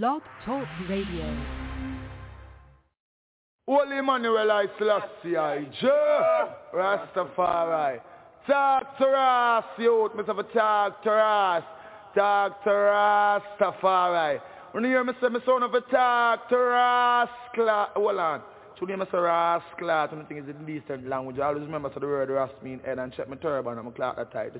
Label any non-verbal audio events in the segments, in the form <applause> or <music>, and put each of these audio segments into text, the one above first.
Blog Talk Radio. Holy Emmanuel I Selassie I Rastafari. Talk to us youth for talk to Talk to Rastafari. When you hear me say me son of a talk to Rascla Hold on. Should you me say Rascla I think it's a decent language. I always remember so the word Ras mean head and check my turban and my clock that tight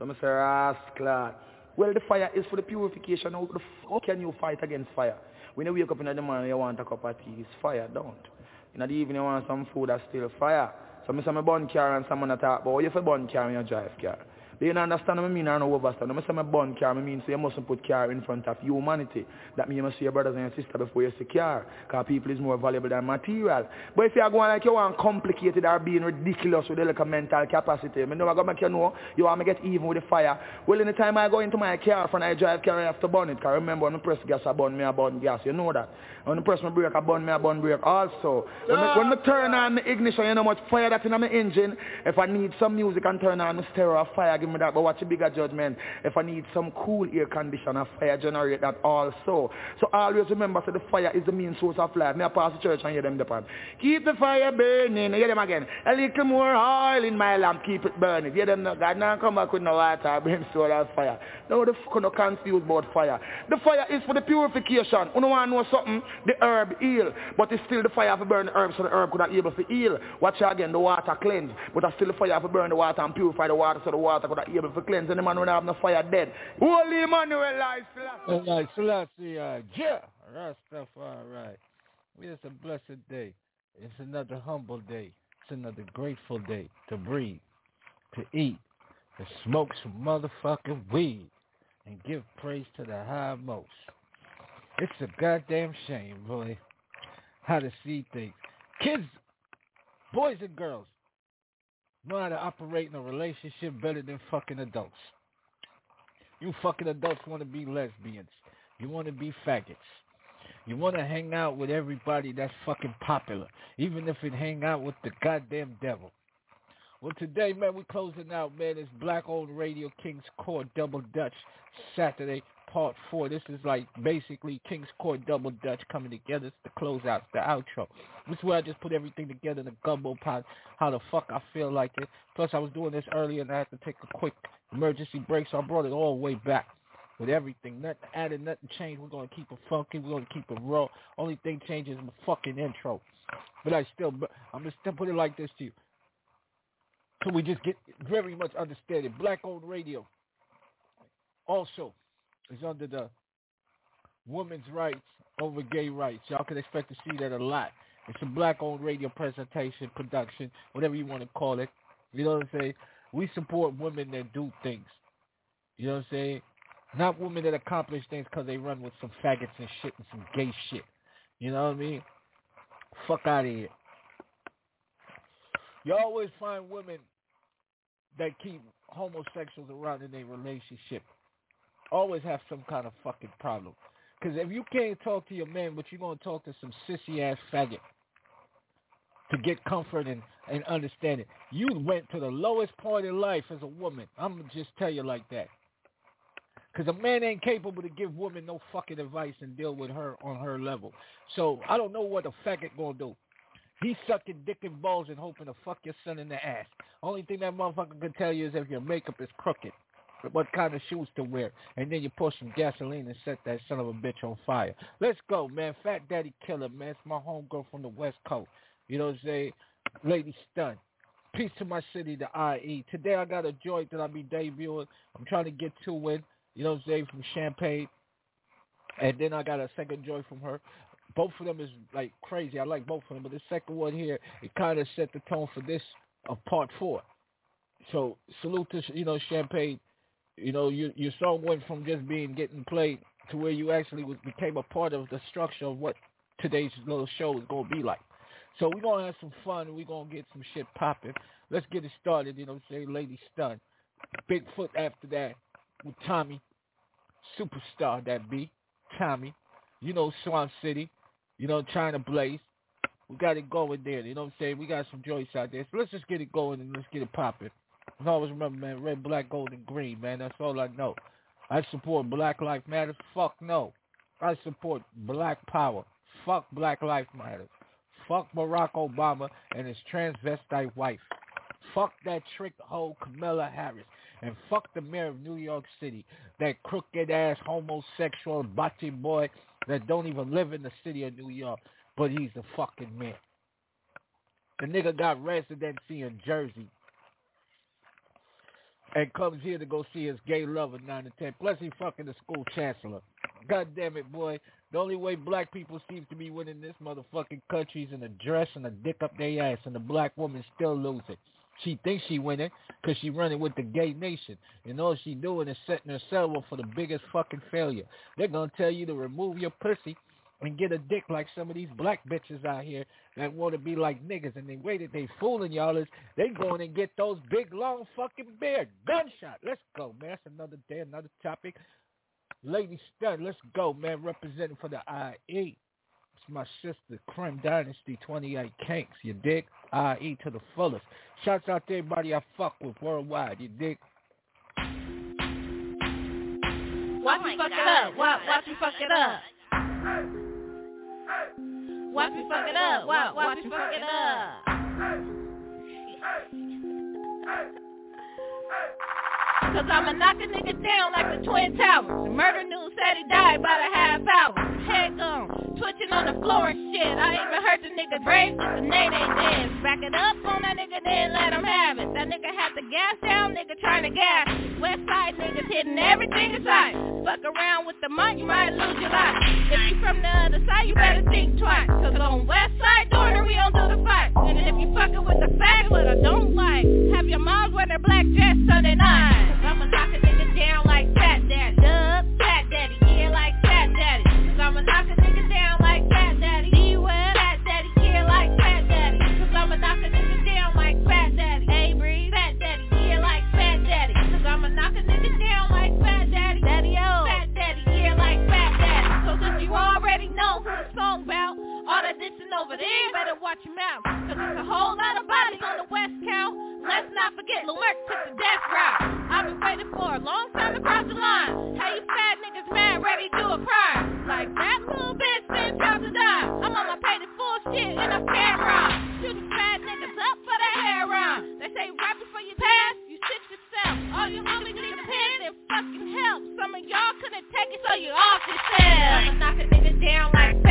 So Rascla Well the fire is for the purification how, the, how can you fight against fire when you wake up in the morning, you want a cup of tea, it's fire, don't. In the evening, you want some food that's still fire. So I say my bun car and someone talk about, you for bun car when you drive car. Do you understand what I mean or no overstand? When I say my bun car, I mean so you mustn't put car in front of humanity. That means you must see your brothers and your sisters before you see car. Because people is more valuable than material. But if you are going like you want complicated or being ridiculous with the like mental capacity, I know going to make you know you want to get even with the fire. Well, in the time I go into my car, when I drive car, I have to burn it. Because remember, when I press gas, I burn me, I burn gas. You know that. When I press my brake, I burn me, I burn brake also. When, I, when I turn on the ignition, you know how much fire that's in my engine. If I need some music and turn on the stereo fire, give me that. But watch a bigger judgment. If I need some cool air conditioner, fire generate that also. So always remember, so the fire is the main source of life. May I pass the church and hear them depend. Keep the fire burning. Hear them again. A little more oil in my lamp. Keep it burning. Hear them. God now come back with no water, <laughs> brimstone or fire. No, the fuck no confused about fire. The fire is for the purification. You want to know something? The herb heal. But it's still the fire for burn the herb so the herb could not able to heal. Watch again, the water cleanse. But it's still the fire for burn the water and purify the water so the water could not able to cleanse. The man when have no fire dead. Holy Emmanuel I Selassie. Like Selassie, yeah, Rastafari. It's a blessed day. It's another humble day. It's another grateful day to breathe, to eat, to smoke some motherfucking weed, and give praise to the high most. It's a goddamn shame, boy, how to see things. Kids, boys and girls, know how to operate in a relationship better than fucking adults. You fucking adults want to be lesbians. You want to be faggots. You want to hang out with everybody that's fucking popular, even if it hang out with the goddamn devil. Well, today, man, we closing out, man. It's Black Own Radio King's Court Double Dutch Saturday Part 4. This is like basically King's Court Double Dutch coming together. It's the closeout, the outro. This is where I just put everything together in a gumbo pot, how the fuck I feel like it. Plus, I was doing this earlier and I had to take a quick emergency break, so I brought it all the way back with everything. Nothing added, nothing changed. We're going to keep it funky. We're going to keep it raw. Only thing changes is my fucking intro. But I still, I'm just going to put it like this to you. So we just get very much understand it. Black owned radio also is under the women's rights over gay rights. Y'all can expect to see that a lot. It's a black owned radio presentation, production, whatever you want to call it. You know what I'm saying? We support women that do things. You know what I'm saying? Not women that accomplish things because they run with some faggots and shit and some gay shit. You know what I mean? Fuck out of here. You always find women that keep homosexuals around in their relationship. Always have some kind of fucking problem. Because if you can't talk to your man, but you're going to talk to some sissy-ass faggot to get comfort and, and understanding, you went to the lowest point in life as a woman. I'm going to just tell you like that. Because a man ain't capable to give woman no fucking advice and deal with her on her level. So I don't know what a faggot going to do. He's sucking dick and balls and hoping to fuck your son in the ass. Only thing that motherfucker can tell you is if your makeup is crooked, what kind of shoes to wear, and then you pour some gasoline and set that son of a bitch on fire. Let's go, man. Fat Daddy Killer, man. It's my homegirl from the West Coast. You know what I'm saying? Lady Stunn. Peace to my city, the IE. Today I got a joint that I'll be debuting. I'm trying to get to it. You know what I'm saying? From Champagne. And then I got a second joint from her both of them is like crazy. I like both of them, but the second one here, it kind of set the tone for this of part four. So salute to you know Champagne. You know your your song went from just being getting played to where you actually was, became a part of the structure of what today's little show is gonna be like. So we're gonna have some fun. We're gonna get some shit popping. Let's get it started. You know, say Lady Stunn, Bigfoot after that with Tommy, superstar that be Tommy. You know Swamp City. You know, China Blaze. We got it going there. You know what I'm saying? We got some joints out there. So let's just get it going and let's get it popping. And always remember, man, red, black, gold, and green, man. That's all I know. I support Black Lives Matter. Fuck no. I support black power. Fuck Black Lives Matter. Fuck Barack Obama and his transvestite wife. Fuck that trick hole Kamala Harris. And fuck the mayor of New York City, that crooked ass homosexual bocce boy that don't even live in the city of New York, but he's the fucking mayor. The nigga got residency in Jersey and comes here to go see his gay lover 9 to 10. Plus he fucking the school chancellor. God damn it, boy. The only way black people seem to be winning this motherfucking country is in a dress and a dick up their ass, and the black woman still losing. She thinks she winning because she running with the gay nation. And all she doing is setting herself up for the biggest fucking failure. They're going to tell you to remove your pussy and get a dick like some of these black bitches out here that want to be like niggas. And the way that they fooling y'all is they going and get those big, long fucking beard. Gunshot. Let's go, man. That's another day, another topic. Lady Stunn, let's go, man. Representing for the IE. It's my sister, Crime Dynasty 28 Kinks. You dig? IE to the fullest. Shouts out to everybody I fuck with worldwide. You dig? Watch you fuck it up. Watch, watch me fuck it up. Watch me fuck it up. Watch, watch me fuck it up. Cause I'ma knock a nigga down like the Twin Towers. Murder news said he died by the half hour. Head gone, twitching on the floor and shit. I even heard the nigga brave just the name they did. Back it up on that nigga, then let him have it. That nigga had the gas down, nigga trying to gas. West side niggas hitting everything inside. Fuck around with the money, you might lose your life. If you from the other side, you better think twice. Cause on west side, daughter, we don't do the fight. And if you fucking with the facts, what I don't like, have your moms wear their black dress Sunday night. I'ma knock a nigga down like Fat Daddy. Dub, Fat Daddy, yeah, like Fat Daddy. Cause I'ma knock a already know who the song about, all that dissing over there, better watch your mouth. Cause there's a whole lot of bodies on the West Count. Let's not forget Merc took the death route. I've been waiting for a long time to cross the line. How you fat niggas mad, ready to do a crime? Like that little bitch been time to die. I'm on my the full shit in a camera. Shooting fat couldn't take it, so you off yourself. I'ma knock a nigga down like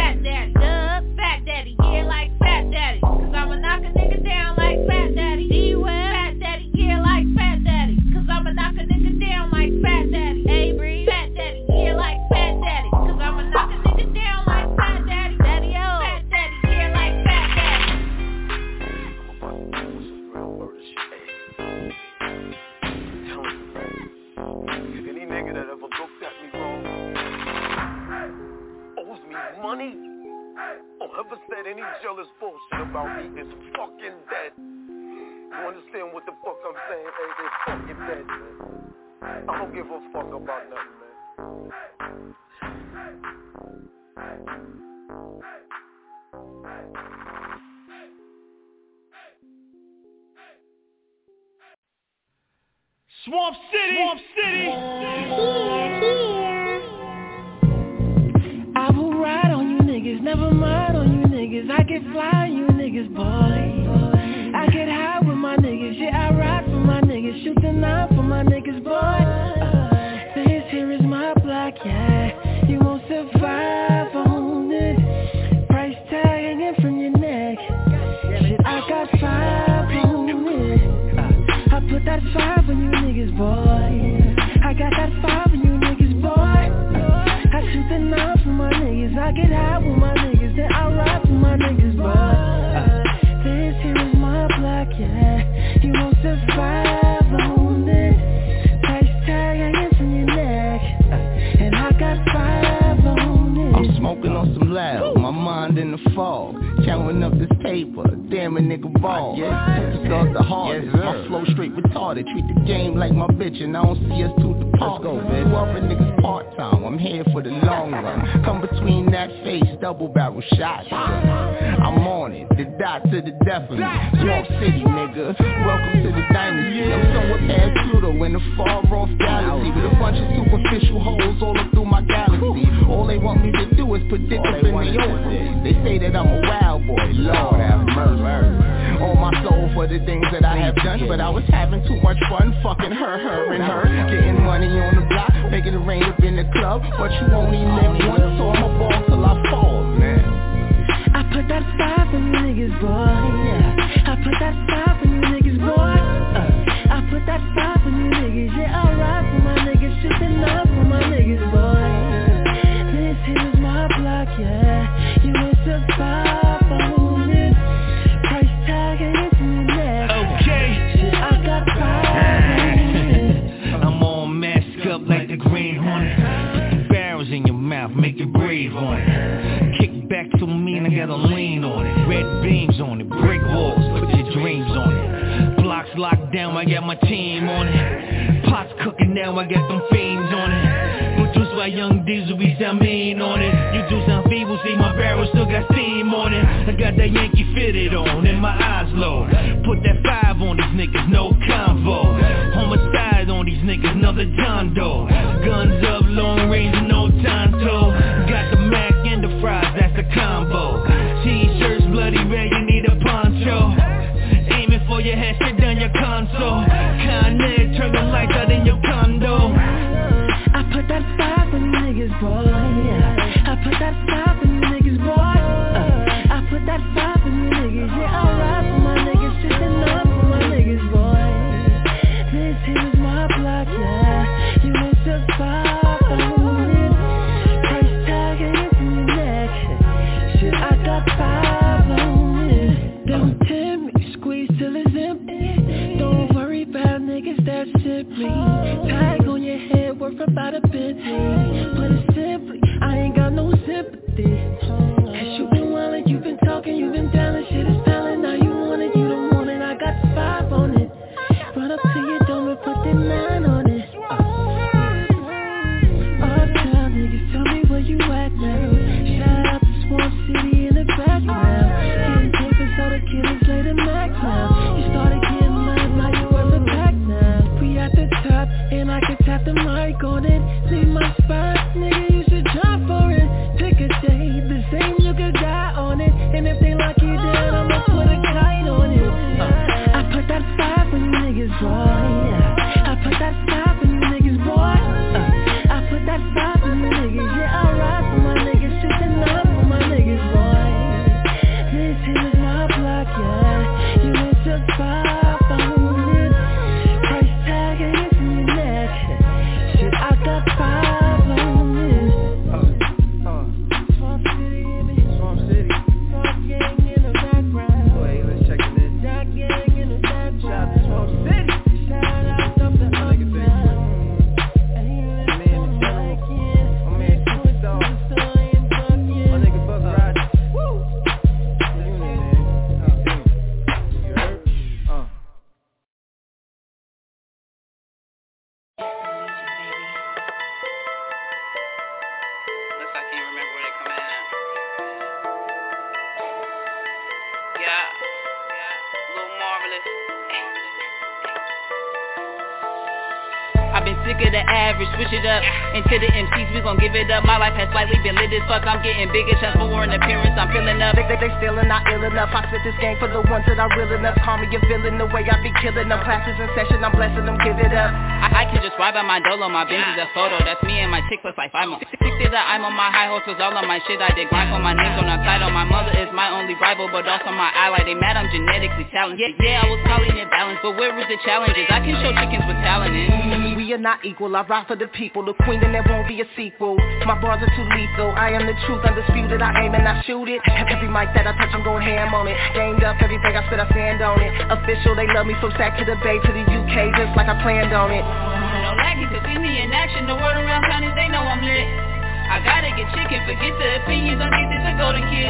Into the MCs, we gon' give it up My life has slightly been lit as fuck I'm getting bigger, chance for an appearance I'm feeling up They, they, they stealing, not ill enough. I spit this game for the ones that are real enough. Call me a villain, the way I be killing them. Classes in session, I'm blessing them, give it up. I, I can just ride by my dolo, my Benz is a photo That's me and my chick looks like I'm on Six that I'm on my high horse, horses, all on my shit I did grind for my name's on the title My mother is my only rival, but also my ally They mad I'm genetically talented Yeah, yeah, I was calling it balance, but where is the challenges? I can show chickens with talent in We are not equal. I ride for the people. The queen and there won't be a sequel. My bars are too lethal. I am the truth, undisputed. I aim and I shoot it. Every mic that I touch, I'm going ham on it. Gamed up, everything I spit, I stand on it. Official, they love me from Sac to the Bay to the UK, just like I planned on it. No lagging, cause see me in action The word around town is they know I'm lit I gotta get chicken, forget the opinions, I need this a golden kid.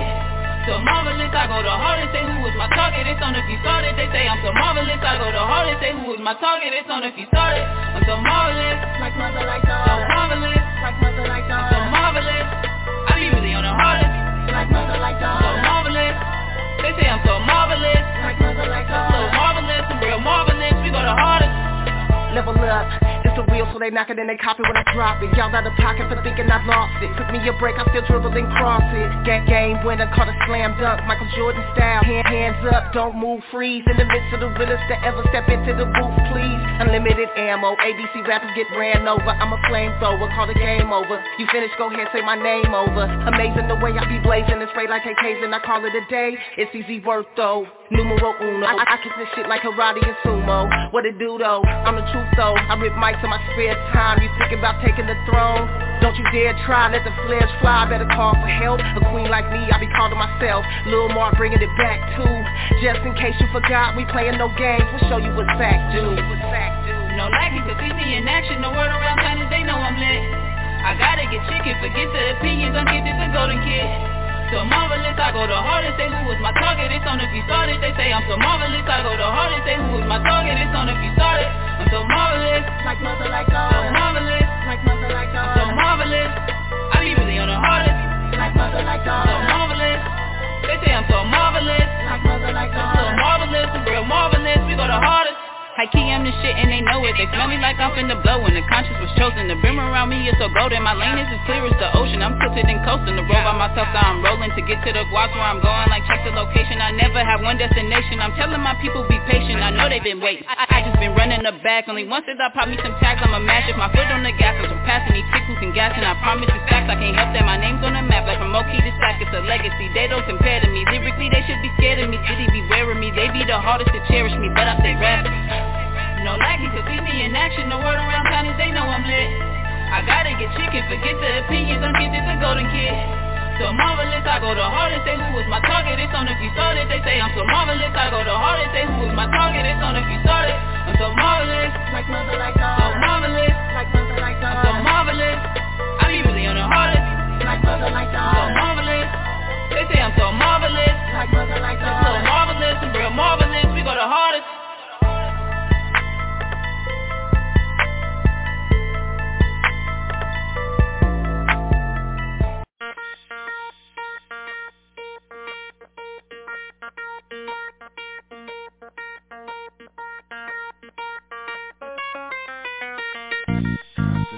So marvelous, I go the hardest, say who was my target, it's on if you started. They say I'm so marvelous, I go the hardest, say who was my target, it's on if you started. I'm so marvelous, like mother like daughter. So marvelous, like mother like daughter. So marvelous, I be really on the hardest, like mother like daughter. So marvelous, they say I'm so marvelous, like mother like daughter. So marvelous, I'm real marvelous, we go the hardest. Level up wheel so they knock it and they copy when I drop it. Y'all out of pocket for thinking I lost it. Took me a break, I still dribble and cross it. Game, game winner, caught a slam dunk Michael Jordan style, Hand, hands up, don't move, freeze. In the midst of the realest to ever step into the booth, please. Unlimited ammo, ABC rappers get ran over. I'm a flamethrower, call the game over. You finish, go ahead, say my name over. Amazing the way I be blazing and spray like AKs and I call it a day. It's easy work though, numero uno. I, I kick this shit like karate and sumo. What it do though, I'm the truth though. I rip mics in my spare time. You thinking about taking the throne? Don't you dare try, let the flares fly. Better call for help, a queen like me I be calling myself. Lil Mark bringing it back too. Just in case you forgot, we playing no games. We'll show you what facts do. No lacking, cause see me in action. The world around town they know I'm lit. I gotta get chicken, forget the opinions. I'm get the golden kid so marvelous, I go the hardest, say who was my target, it's on if you started They say I'm so marvelous, I go the hardest, say who was my target, it's on if you started I'm so marvelous, like mother like God. So marvelous, like mother like God. So marvelous, I be really on the hardest Like mother like God. So marvelous, they say I'm so marvelous. Like mother like God So marvelous, real marvelous, we go the hardest High key, I'm the shit and they know it. They smell me like I'm finna blow When the conscience was chosen. The brim around me is so golden My lane is as clear as the ocean. I'm tilted and coasting. The road by myself so I'm rolling To get to the guac where I'm going. Like check the location. I never have one destination. I'm telling my people be patient. I know they've been waiting. I, I just been running the back. Only once did I pop me some tags I'ma mash if my foot on the gas. I'm surpassing these who can gas And I promise you facts. I can't help that My name's on the map. Like from Okie to Sack It's a legacy. They don't compare to me. Lyrically they should be scared of me. Diddy beware of me. They be the hardest to cherish me But I stay rapping no lacking, cause see me in action. The word around town is they know I'm lit. I gotta get chicken, forget the opinions get this a golden kid. So marvelous, I go the hardest Say who was my target, it's on if you started They say I'm so marvelous, I go the hardest Say who was my target, it's on if you started I'm so marvelous, like mother like God. So marvelous, like mother like God. So marvelous, I be really on the hardest. Like mother like God. So marvelous, they say I'm so marvelous. Like mother like God So marvelous, and real marvelous, we go the hardest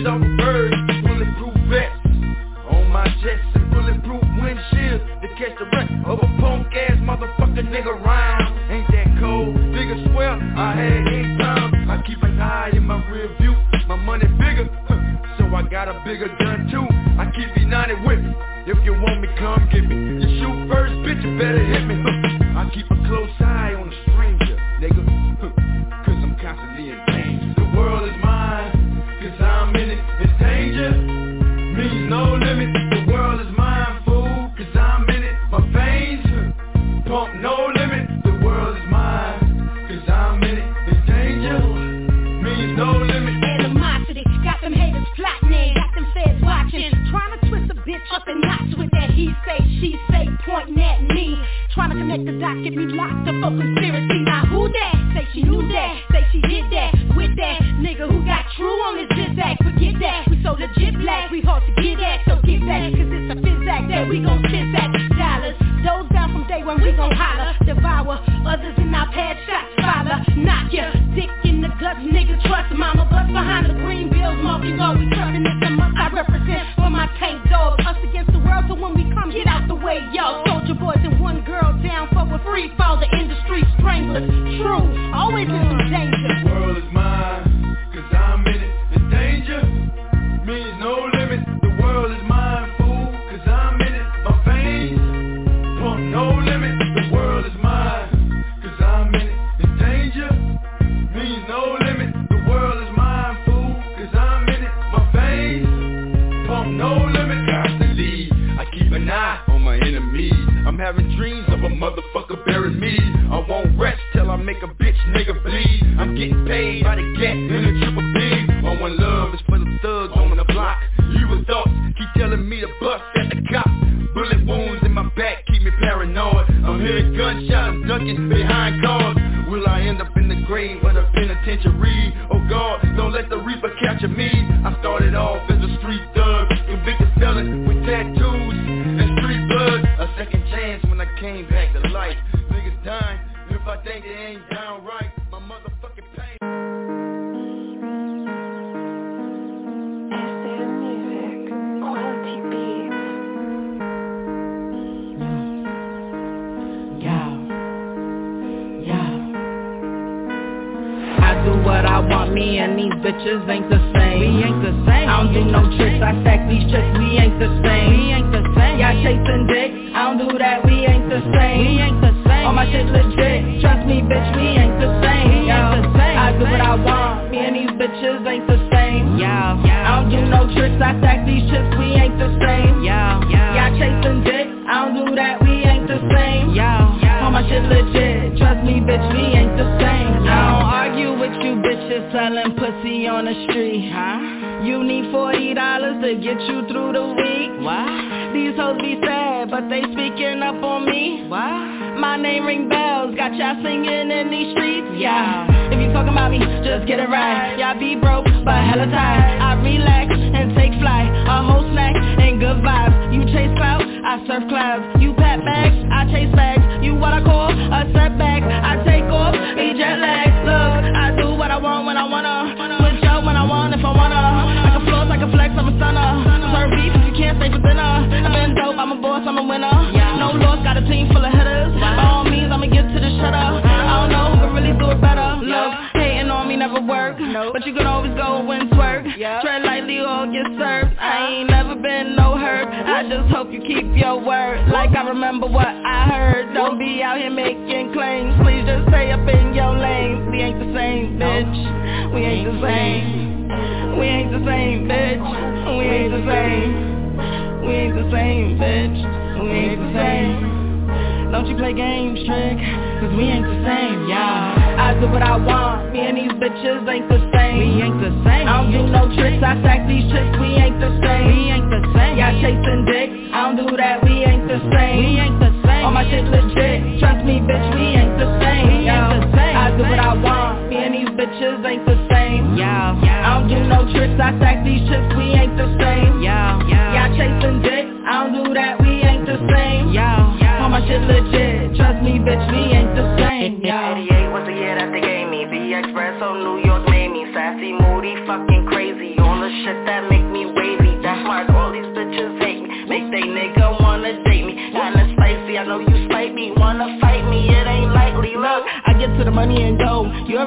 G's off of birds. Bulletproof vests on my chest and bulletproof windshield to catch the wreck of a punk ass motherfucker nigga rhyme. Ain't that cold? Nigga swear I had eight times. I keep an eye in my rear view. My money bigger, so I got a bigger gun too. I keep United with me. If you want me, come connect the dots, get me locked up for conspiracy. Now who that? Say she knew that, say she did that, with that nigga who got true on his act. Forget that, we so legit black, we hard to get at, so get back, cause it's a act that we gon' spit that dollars. Those down from day when we gon' holler, devour others in our pad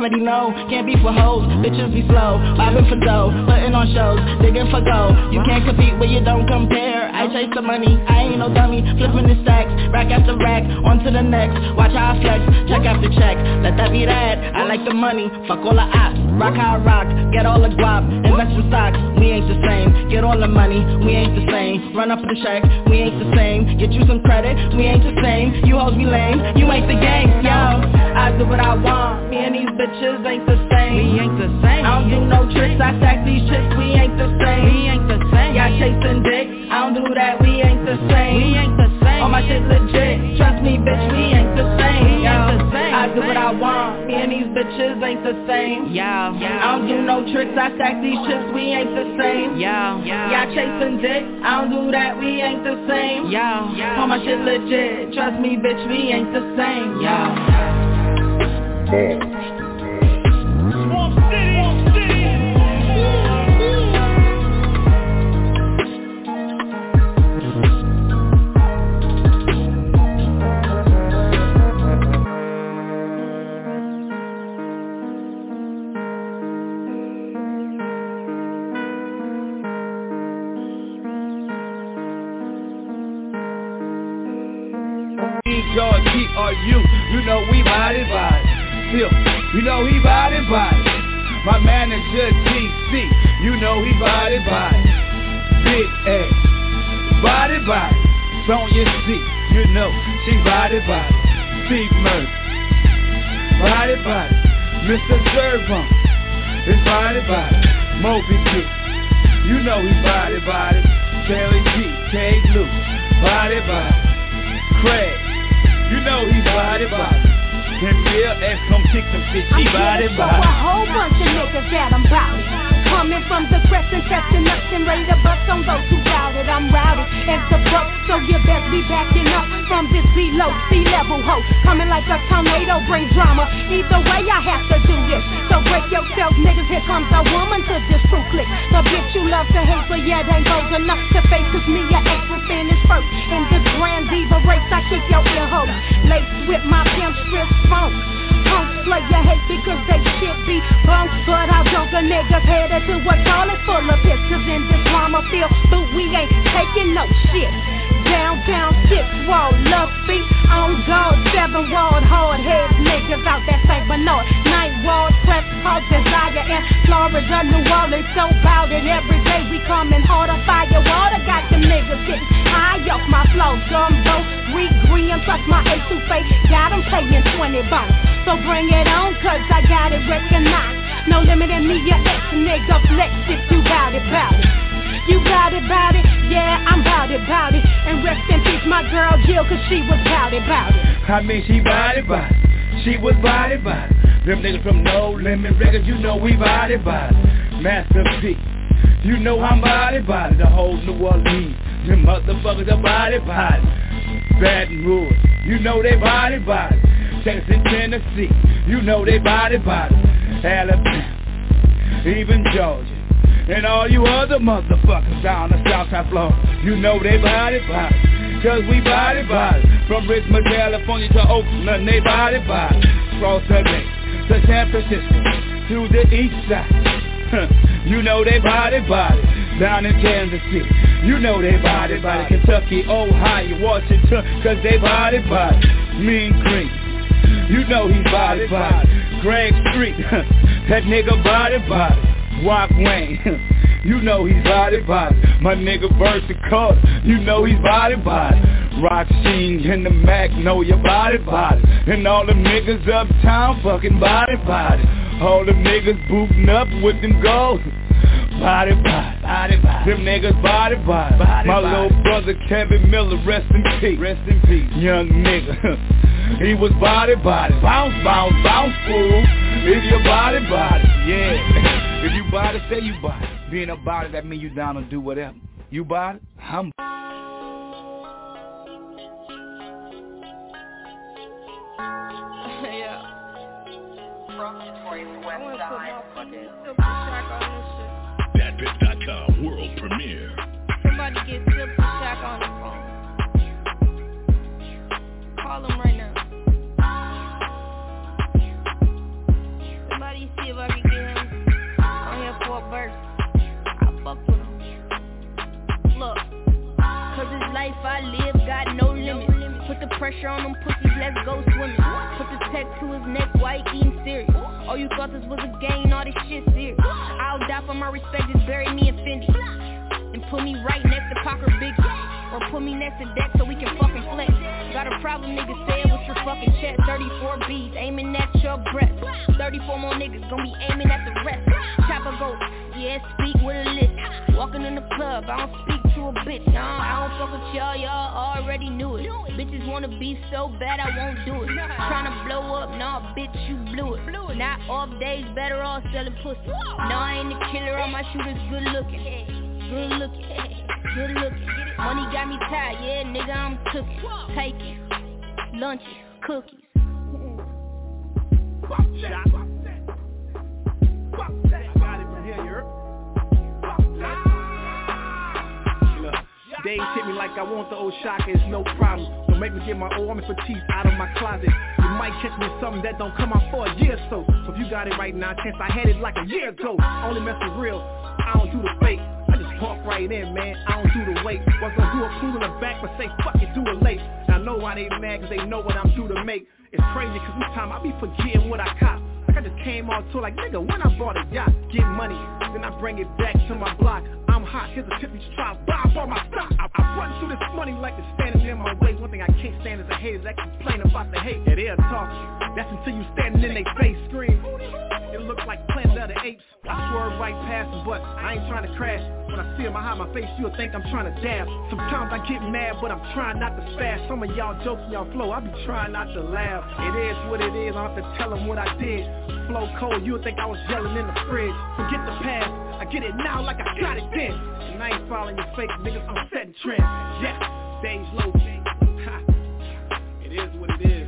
already know. Can't be for hoes, bitches be slow. Vibing for dough, putting on shows, digging for gold. You can't compete when you don't compare chase the money, I ain't no dummy. Flipping the stacks, rack after rack, on to the next. Watch how I flex, check after check. Let that be that, I like the money. Fuck all the ops, rock how I rock. Get all the guap, invest in stocks. We ain't the same, get all the money. We ain't the same, run up the check. We ain't the same, get you some credit. We ain't the same, you hold me lame. You ain't the game, yo. I do what I want, me and these bitches ain't the same. We ain't the same, I don't do no tricks. I stack these chicks, we ain't the same. We ain't the same, y'all chasing dick I don't do that that we ain't the same. We ain't the same. All my shit legit. Trust me, bitch, we ain't the same. We ain't the same. I do what I want. Me and these bitches ain't the same. Yeah. yeah. I don't do no tricks. I stack these chips. We ain't the same. Yeah. Yeah. Y'all chasing dick. I don't do that. We ain't the same. Yeah. yeah. All my shit legit. Trust me, bitch, we ain't the same. Yeah. yeah. You know he body body. My manager TC, you know he body body. Big A, body body. Sonya C, you know she body body. Steve Murphy, body body. Mr. Servum, his body body. Moby Dick, you know he body body. Terry G, K. Luke, body body. Craig, you know he body body. Can Bill X come kick some shit, he body body. a whole bunch of niggas that I'm bout Coming from the crescent, testing up and ready to bust on those who doubt it. I'm as the buck, so you best be backing up from this below sea level hoe. Coming like a tornado, bring drama. Either way, I have to do this. So break yourself, niggas. Here comes a woman to this crew click. The bitch you love to hate, but yeah, they ain't bold enough to face. Cause me, your ex will finish first. In the grand diva race, I kick your ear hole. Laced with my pimp strip funk. Play your hate because they shit be bunks But I drunk a nigga's headed to a toilet full of pictures in this drama feel But we ain't taking no shit Downtown, six wall, love feet on guard, seven wall, hard heads, niggas out that St. Bernard, night wall, press, hard desire in Florida, New Orleans, so bout it every day. We coming harder, fire water, got them niggas getting high off my flow, gumbo, we green, plus my A2 got them paying 20 bucks. So bring it on, cause I got it recognized. No limit in me, your ex nigga flex if you bout it, bout it. You bout it, bout it, yeah, I'm bout it, bout it. And rest in peace, my girl Jill, cause she was bout it, bout it. I mean, she body body. She was body body. Them niggas from No Limit Records, you know we body body. Master P, you know I'm body body. The whole New Orleans, them motherfuckers are body body. Baton Rouge, you know they body body. Texas, Tennessee, you know they body body. Alabama, even Georgia. And all you other motherfuckers down the Southside Florida, you know they body body. Cause we body body. From Richmond, California to Oakland, they body body. Cross the lake to San Francisco, to the east side. you know they body body. Down in Kansas City, you know they body body. Kentucky, Ohio, Washington, cause they body body. Mean Green, you know he body body. Greg Street, that nigga body body. Walk Wayne, <laughs> you know he's body body. My nigga Versacott, you know he's body body. Rock Sheen in the Mac, know your body body. And all them niggas uptown, fucking body body. All them niggas booting up with them goals. Body body, body body. Them niggas body body. body My body. little brother Kevin Miller, rest in peace. Rest in peace. Young nigga. <laughs> he was body body. Bounce, bounce, bounce, fool. If you body body, yeah. If you body, say you body. Being a body, that mean you down to do whatever. You body, I'm <laughs> yeah. From Detroit's west side. Datbit.com world premiere. Somebody get Silk Shack on the phone. Call him right now. I live got no limit. Put the pressure on them pussies, let's go swimming. Put the tech to his neck, white eating serious. Oh, you thought this was a game, all this shit serious. I'll die for my respect, just bury me in Fendi. And put me right next to Parker Biggie. Or put me next to Deck so we can fucking flex. Got a problem, nigga, say it with your fucking chest. 34 B's, aiming at your breath. 34 more niggas gon' be aiming at the rest. Chopper goes, yeah, speak with a list. Walking in the club, I don't speak to a bitch. I don't fuck with y'all, y'all already knew it. Bitches wanna be so bad, I won't do it. Tryna blow up, nah, bitch, you blew it. Not off days, better off selling pussy. No, I ain't the killer, all my shooters good looking. Good looking, good looking. Money got me tired, yeah, nigga, I'm cooking. Taking lunches, cookies. Days hit me like I want the old shocker, it's no problem. Don't make me get my old army teeth out of my closet. You might catch me in something that don't come out for a year or so. So if you got it right now, chance I had it like a year ago. Only mess with real, I don't do the fake. I just walk right in, man, I don't do the wait. Was gonna do a cool in the back, but say fuck it, do it late. I know why they mad, cause they know what I'm due to make. It's crazy, cause this time I be forgetting what I cop. I just came on tour like, nigga, when I bought a yacht, get money, then I bring it back to my block. I'm hot, here's a tip you should try, buy all my stock. I, I run through this money like it's standing in my way. One thing I can't stand is a haters that complain about the hate. Yeah, they'll talk, that's until you standing in their face, scream look like Planet of the Apes. I swerve right past the bus, I ain't trying to crash. When I see him, I hide my face, you'll think I'm trying to dab. Sometimes I get mad, but I'm trying not to spaz. Some of y'all joking y'all flow, I be trying not to laugh. It is what it is, I have to tell him what I did. Flow cold, you'll think I was yelling in the fridge. Forget the past, I get it now like I got it then. And I ain't following your fake niggas, I'm setting trends. Yeah, days low. It is what it is.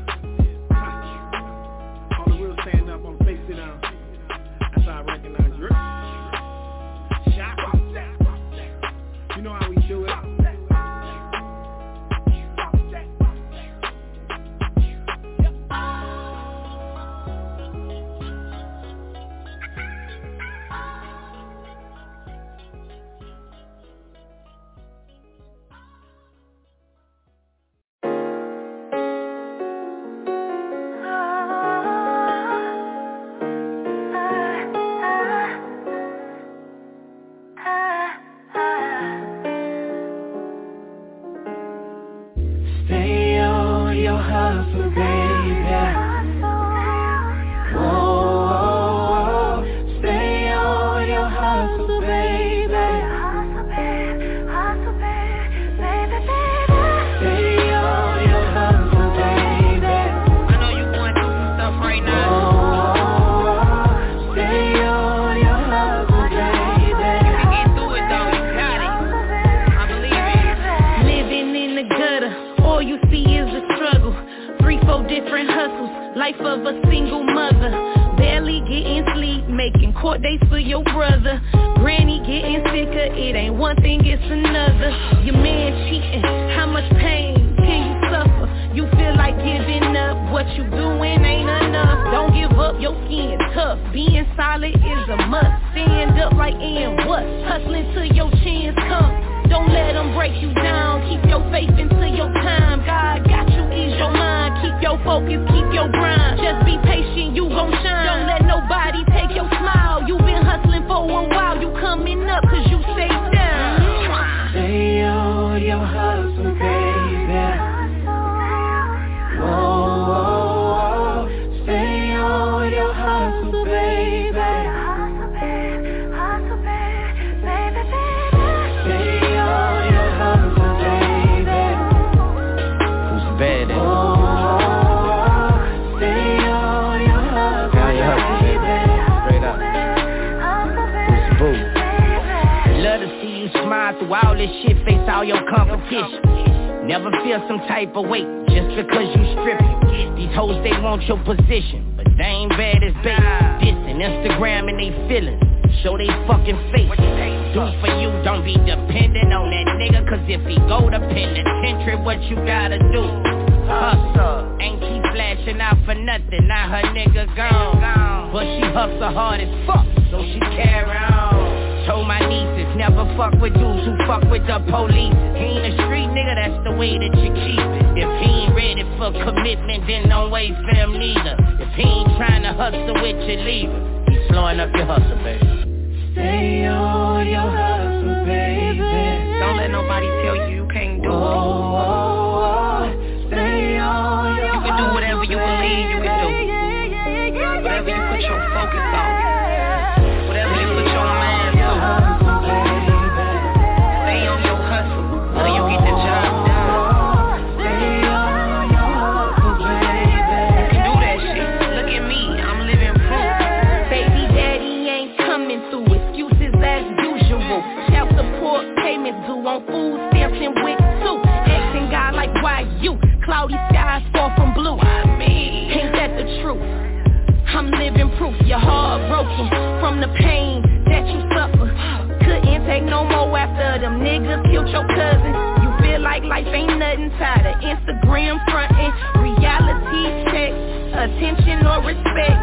nigga killed your cousin. You feel like life ain't nothing tired of Instagram frontin' Reality check, attention or respect.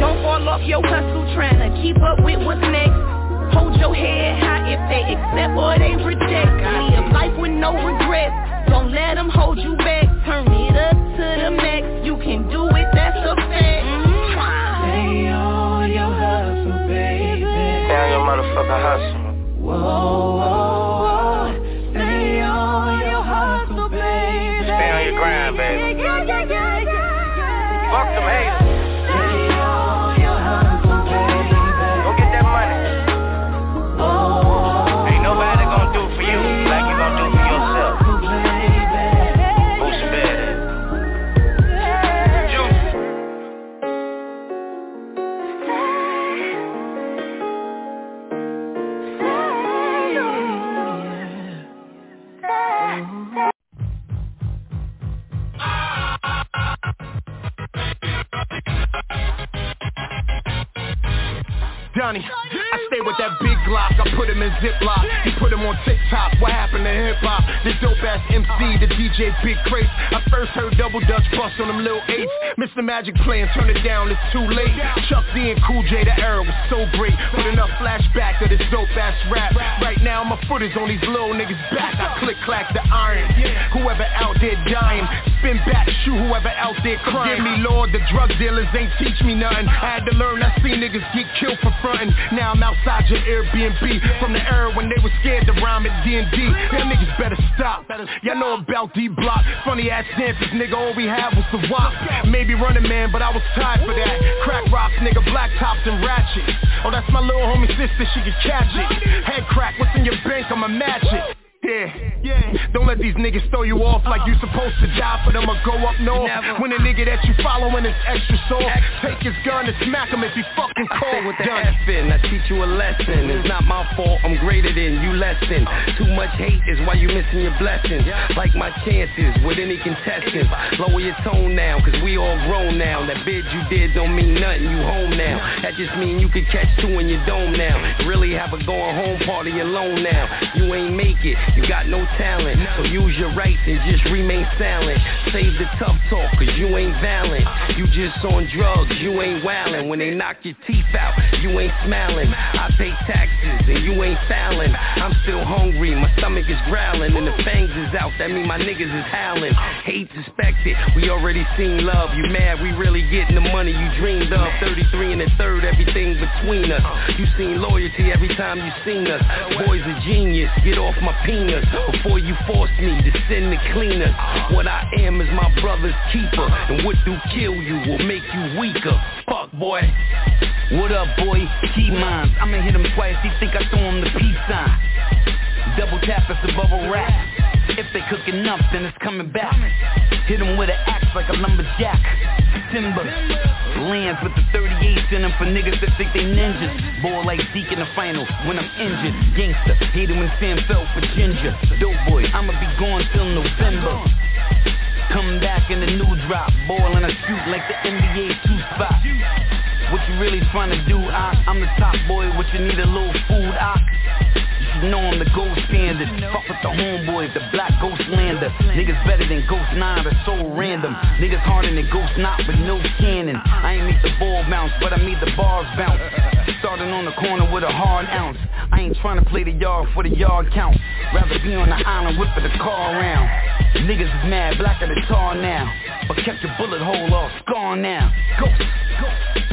Don't fall off your hustle trying to keep up with what's next. Hold your head high if they accept or they reject. Live life with no regrets. Don't let them hold you back. Turn it up to the max. You can do it, that's a fact. Stay on your hustle, baby. Down your motherfucker hustle. Whoa, whoa Fuck them haters. That big Glock, I put him in Ziploc. He put him on TikTok. What happened to hip hop? This dope ass MC, the DJ Big Crates. I first heard Double Dutch Bus on them little eights. Mr. Magic playing, turn it down, it's too late. Chuck D and Cool J, the era was so great. Put enough flashback of this dope ass rap. Right now my foot is on these little niggas back. I click clack the iron. Whoever out there dying, spin back, shoot whoever out there crying. Forgive me, Lord, the drug dealers ain't teach me nothing. I had to learn, I seen niggas get killed for frontin'. Now I'm outside Airbnb from the era when they was scared to rhyme at D&D. Y'all niggas better stop. Y'all know about D-Block. Funny ass dancers, nigga, all we had was the wop. Maybe running man, but I was tired for that. Crack rocks, nigga, black tops and ratchets. Oh, that's my little homie sister, she can catch it. Head crack, what's in your bank, I'ma match it. Yeah, yeah. Don't let these niggas throw you off like you supposed to die for them or go up north. Never. When a nigga that you following is extra soft, take his gun and smack him if he fucking cold. with the F in, I teach you a lesson. It's not my fault, I'm greater than you less than. Too much hate is why you missing your blessings. Like my chances with any contestant. Lower your tone now, cause we all grown now. That bid you did don't mean nothing, you home now. That just mean you could catch two in your dome now. Really have a going home party alone now. You ain't make it. You got no talent, so use your rights and just remain silent. Save the tough talk, cause you ain't valiant. You just on drugs, you ain't wildin'. When they knock your teeth out, you ain't smiling. I pay taxes and you ain't fouling. I'm still hungry, my stomach is growling, and the fangs is out. That mean my niggas is howling. Hate suspected, we already seen love. You mad, we really getting the money you dreamed of. 33 and a third, everything between us. You seen loyalty every time you seen us. Boy's a genius, get off my penis before you force me to send the cleaners. What I am is my brother's keeper, and what do kill you will make you weaker. Fuck boy. What up, boy? Key mines. I'ma hit him twice. He think I throw him the peace sign. Double tap is the bubble wrap. If they cooking up, then it's coming back. Hit him with an axe like a lumberjack. Timber. Lands with the 38s in them for niggas that think they ninjas. Ball like Zeke in the final when I'm injured. Gangster. Hate him when Sam fell for ginger. Dope boy. I'ma be gone till November. Come back in the new drop. Ball and I shoot like the NBA two spot. What you really trying to do, I, I'm the top boy, what you need a little food, I know I'm the gold standard Fuck with the homeboys, the black ghost lander Niggas better than Ghost 9, that's so random. Niggas harder than Ghost Knot with no cannon. I ain't make the ball bounce, but I made the bars bounce. Starting on the corner with a hard ounce. I ain't trying to play the yard for the yard count. Rather be on the island whipping the car around Niggas is mad, blacker than tar now. But kept your bullet hole off, scar now. Ghost, ghost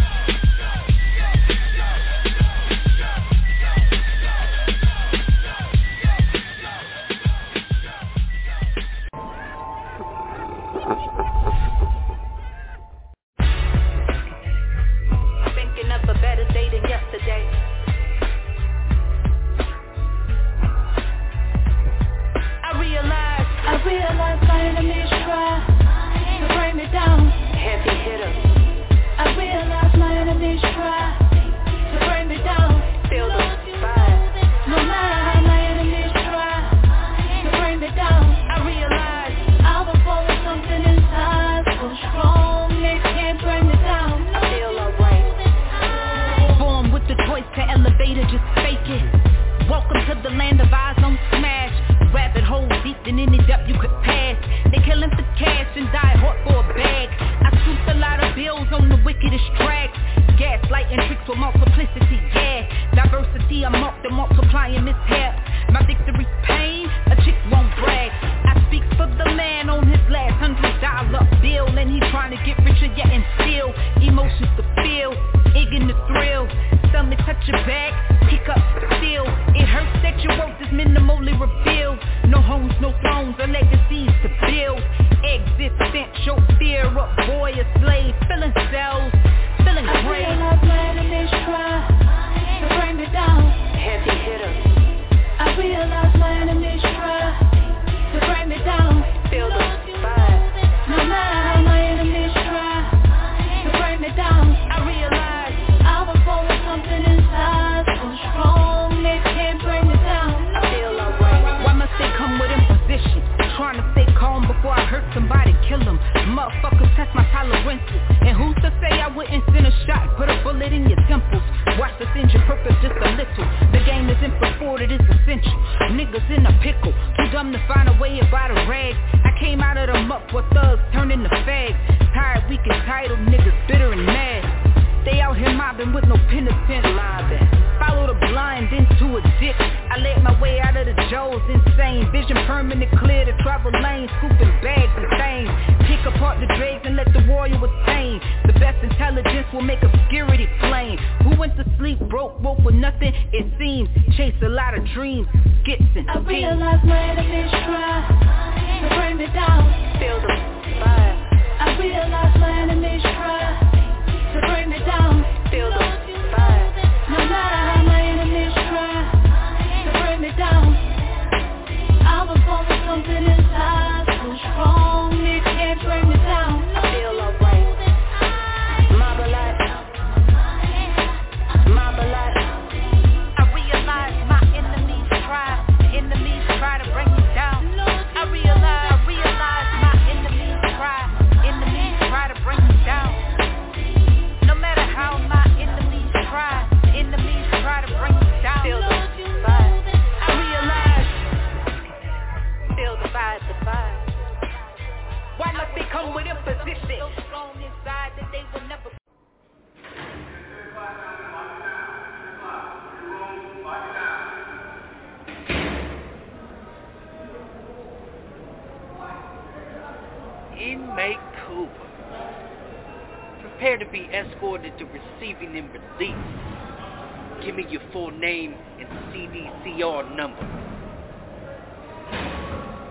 be escorted to receiving and release. Give me your full name and CDCR number.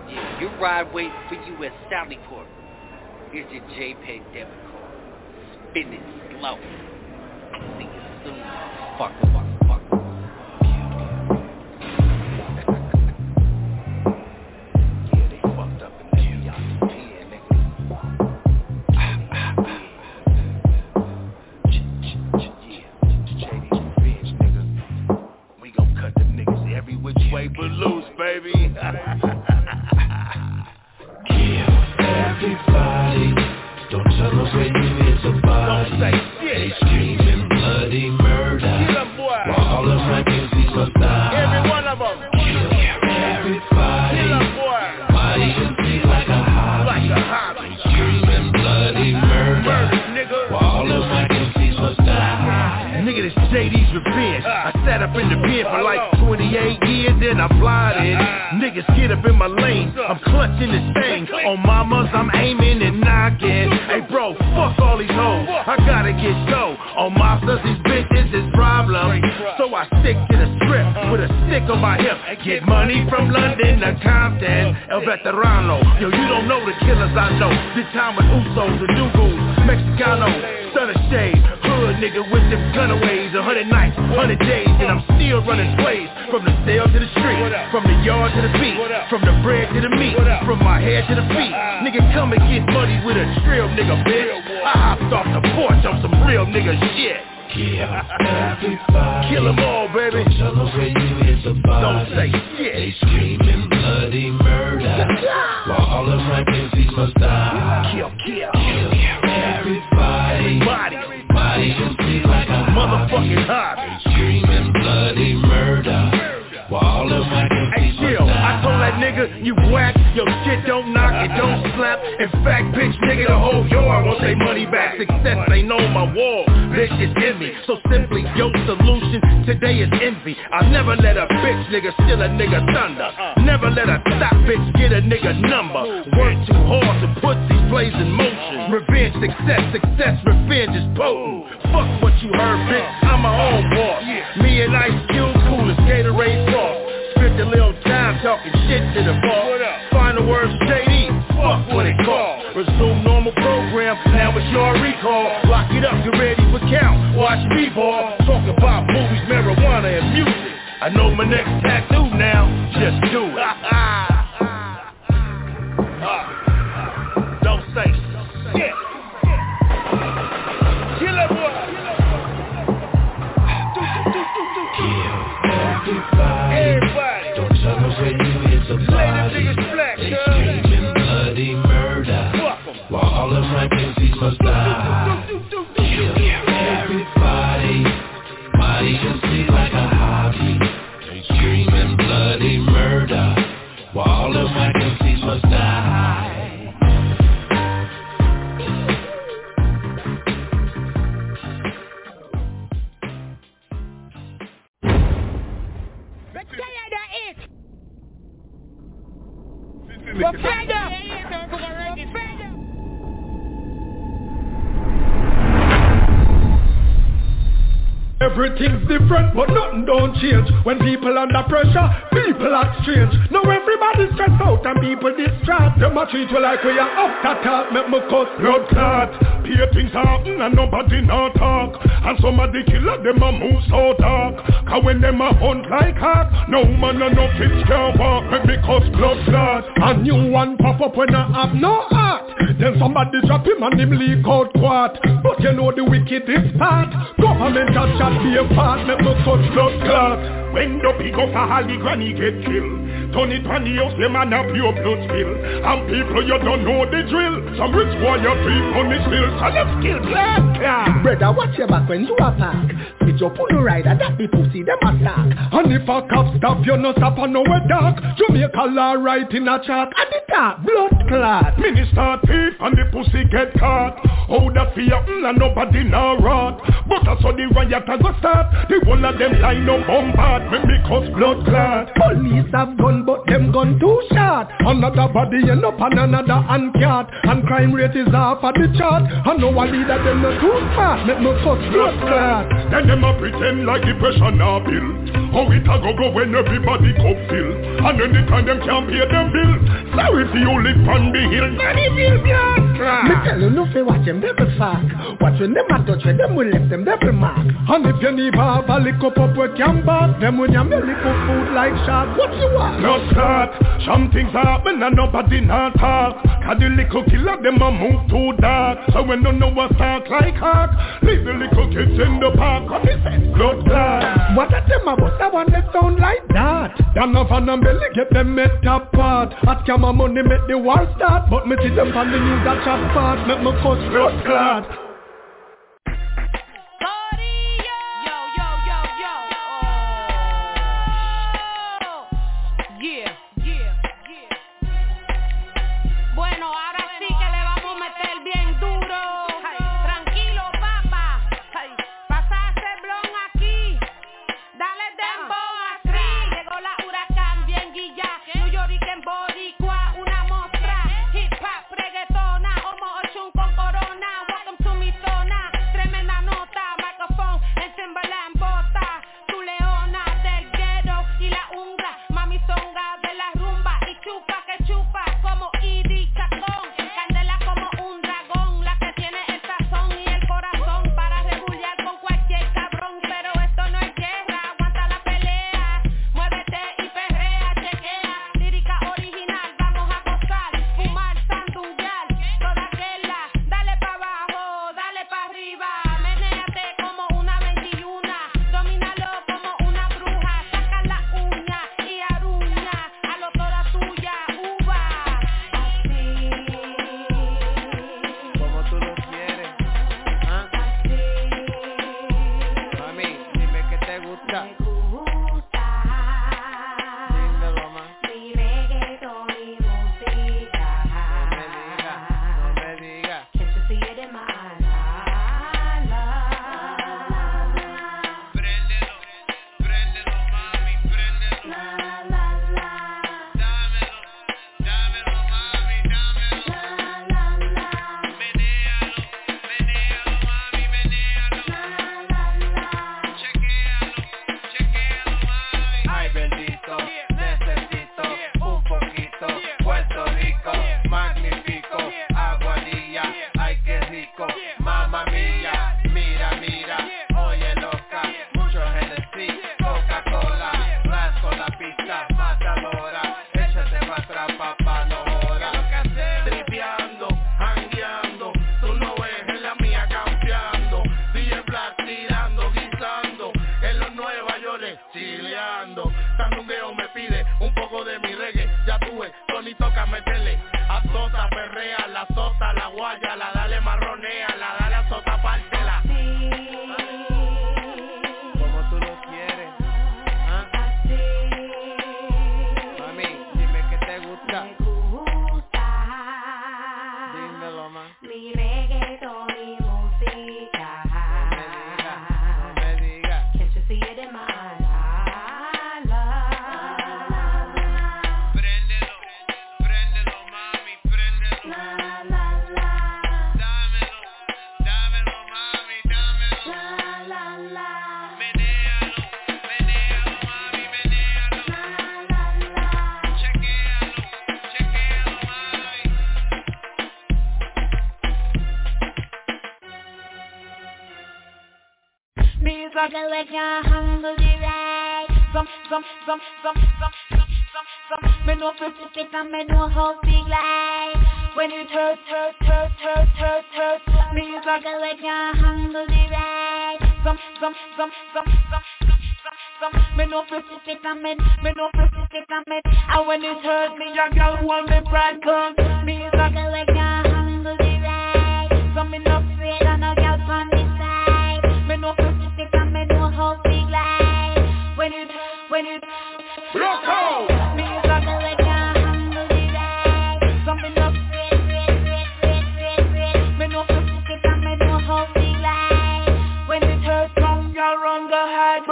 Yeah, your ride waits for you at Sallyport. Here's your JPay debit card. Spin it slow. See you soon. Everything's different, but nothing don't change. When people under pressure, people act strange. Now everybody's stressed out and people distraught. Them a treat you like we are after talk, make me cut blood clot. Peer things happen and nobody not talk And some of the killer them a move so dark. Cause when them a hunt like hawk No man and no kids can walk me cause blood clot A new one pop up when I have no heart. Then somebody drop him and him leak out quart But you know the wickedest part Government a chat be a part. Make me cut blood clot. When the big up a holly granny get killed Turn it on the them and a pure blood spill And people you don't know the drill. Some rich boy you treat on the spill So let's kill black car Brother watch your back when you a park Switch up on the rider that the pussy them attack And if a cop stop you no stop and nowhere dark. Jamaica law right in a chalk And the top blood clot. Minister thief and the pussy get caught. How that fear mm, and nobody now rot. But I saw the riot a go start. The whole of them line up bombard. When me cause blood clot. Police have gun but them gun too short. Another body end up on another uncat And crime rate is half of the chart. And no one leader them no too smart. Make no cuss blood clot Then them a pretend like the pressure now build. How it a go go when everybody cup fill And anytime them can't pay them bill. Sorry if you live on the hill Nanny feel blood clot Me tell you no fi watch them devil fuck. Watch when them a touch when them will left them devil mark. And if you need have a lick up up with can back Them when you belly cook food like shark What you want? No start Some things happen and nobody not talk. Cause the little killer them a move too dark. So when no know what talk like hawk. Leave the little kids in the park. Cause they say blood clot What a them a bust a one that sound like that? Them no fan and belly get them met top part At camera money make the war start. But me see them on the news that chat part. Make me cuss. Blood clot Some, some, some, some, some, some, some. Me know for fit and me know how big lie. When it hurt, hurt, hurt, hurt, hurt, hurt. Me struggle like a hungry ride. Some, some, some, some, some. Me know for fit and me, me know for fit and me. And when it hurt me, a girl want me pride come. Me struggle like a hungry ride. So me no afraid and a girl on the side. Me know for fit and me know how big lie. When it, when it, Look out! So me know fit and me know how big lie. When it hurt, come girl run the hard.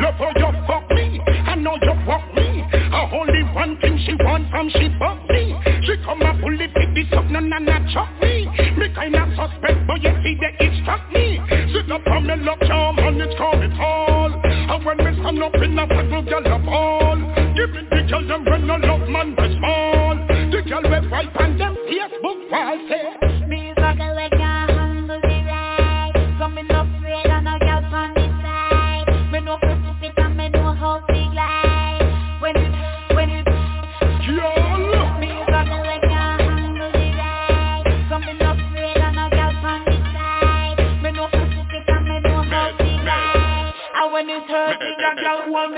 Look how you fuck me, I know you fuck me. I only one thing she want from she fuck me. She come a pull it with this up, no no no chuck me. Me kinda suspect, but you see that it struck me. Sit up on me lock charm up in a battle, girl a ball. Give me the girl them when no love man be small. The girl we wipe and them Facebook wall say. Me like a hungry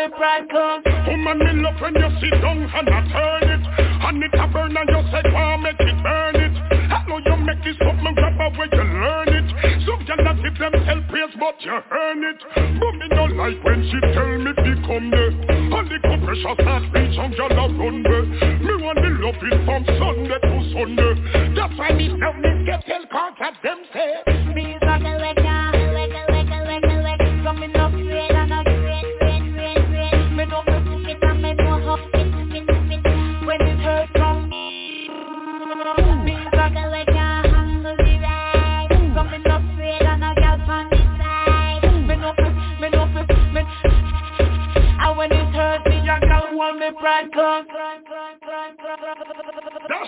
girl want me. Woman, me love when you sit down and I turn it. And it a burn and you say, wow, make it burn it. I know you make me grab a way you learn it. Some gyal a give themselves praise, but you earn it. Me no like when she tell me to come there. And the compression start speech, some gyal a run there. Me want the love it from Sunday to Sunday. That's why me now me get tell contact them say Me like a, like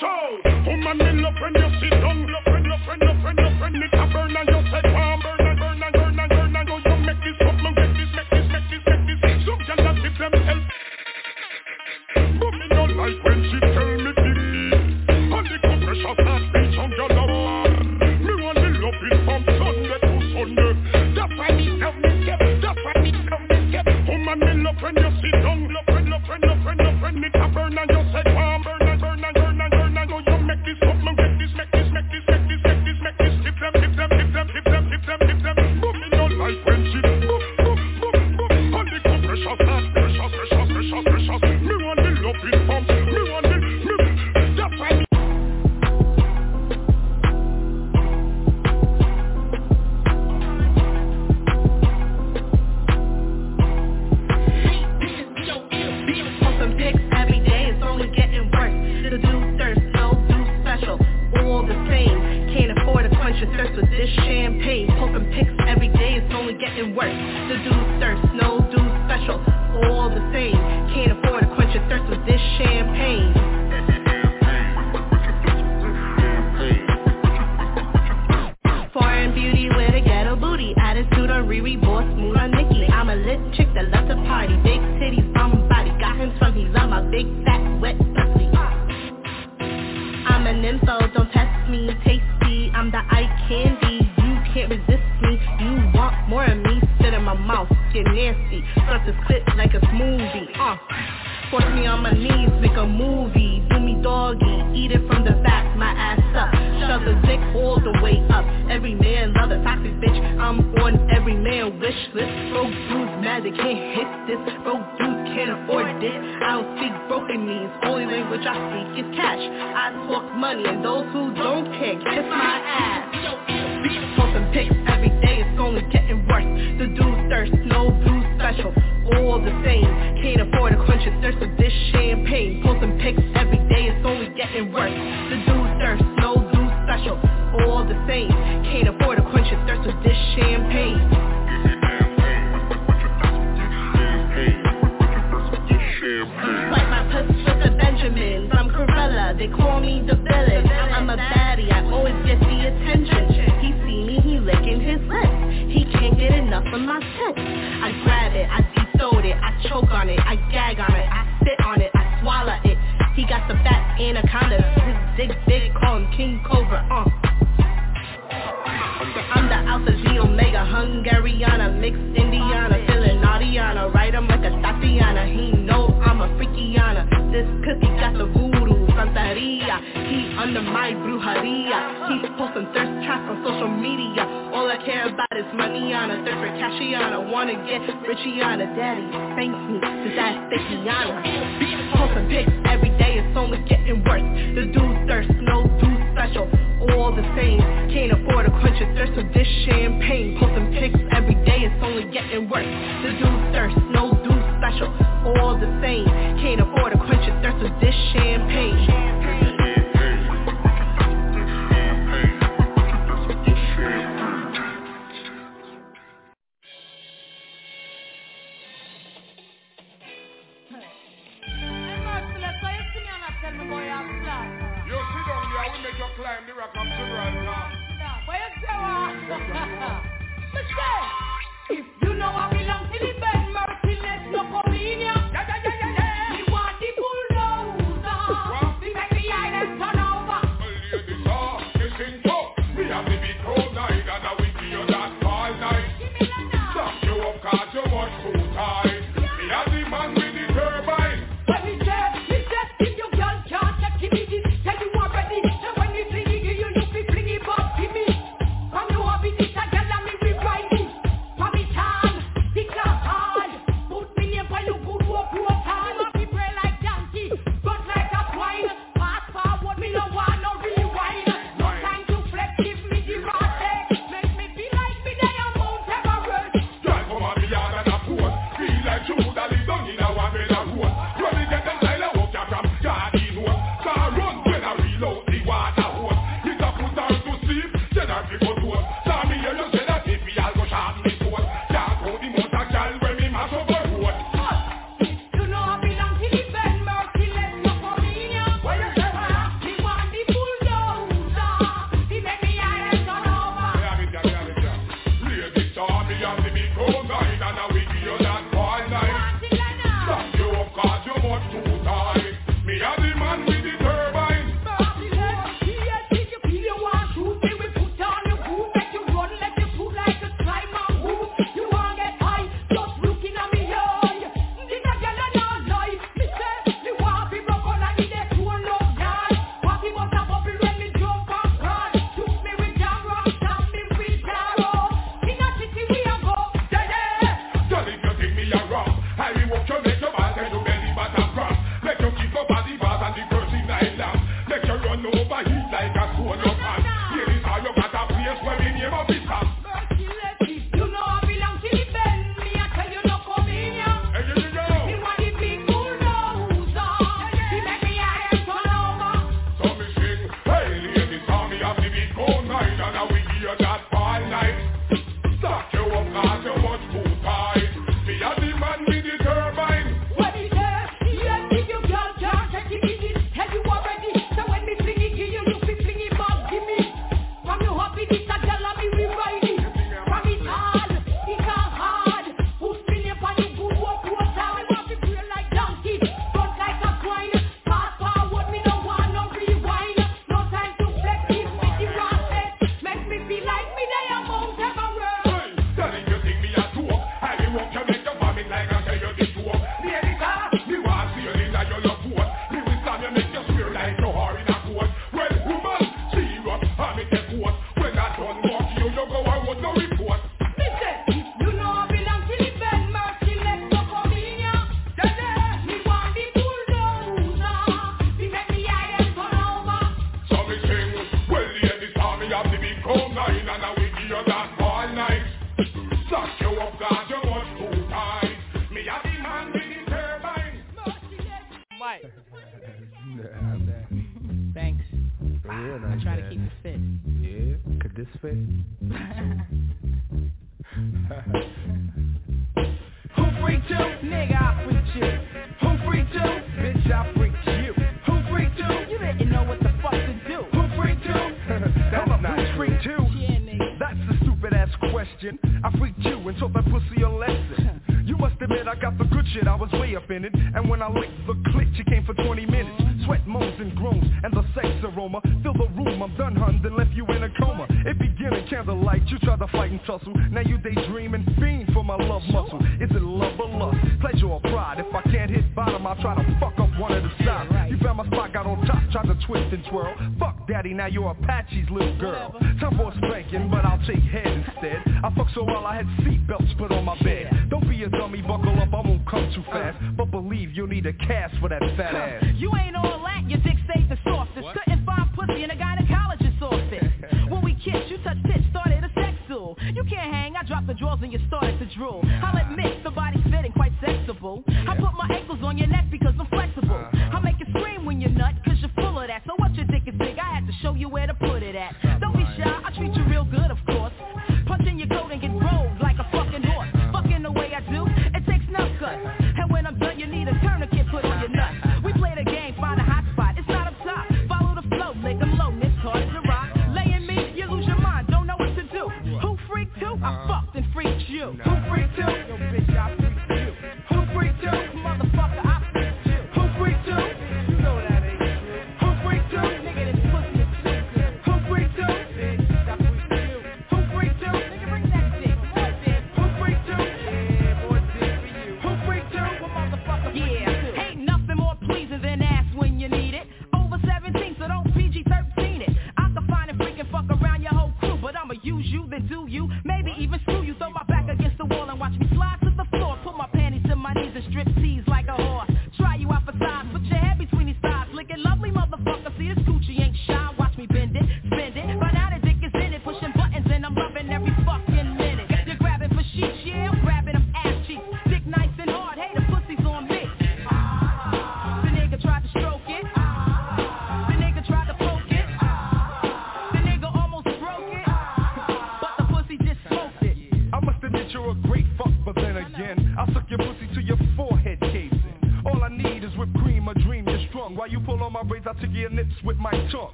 That's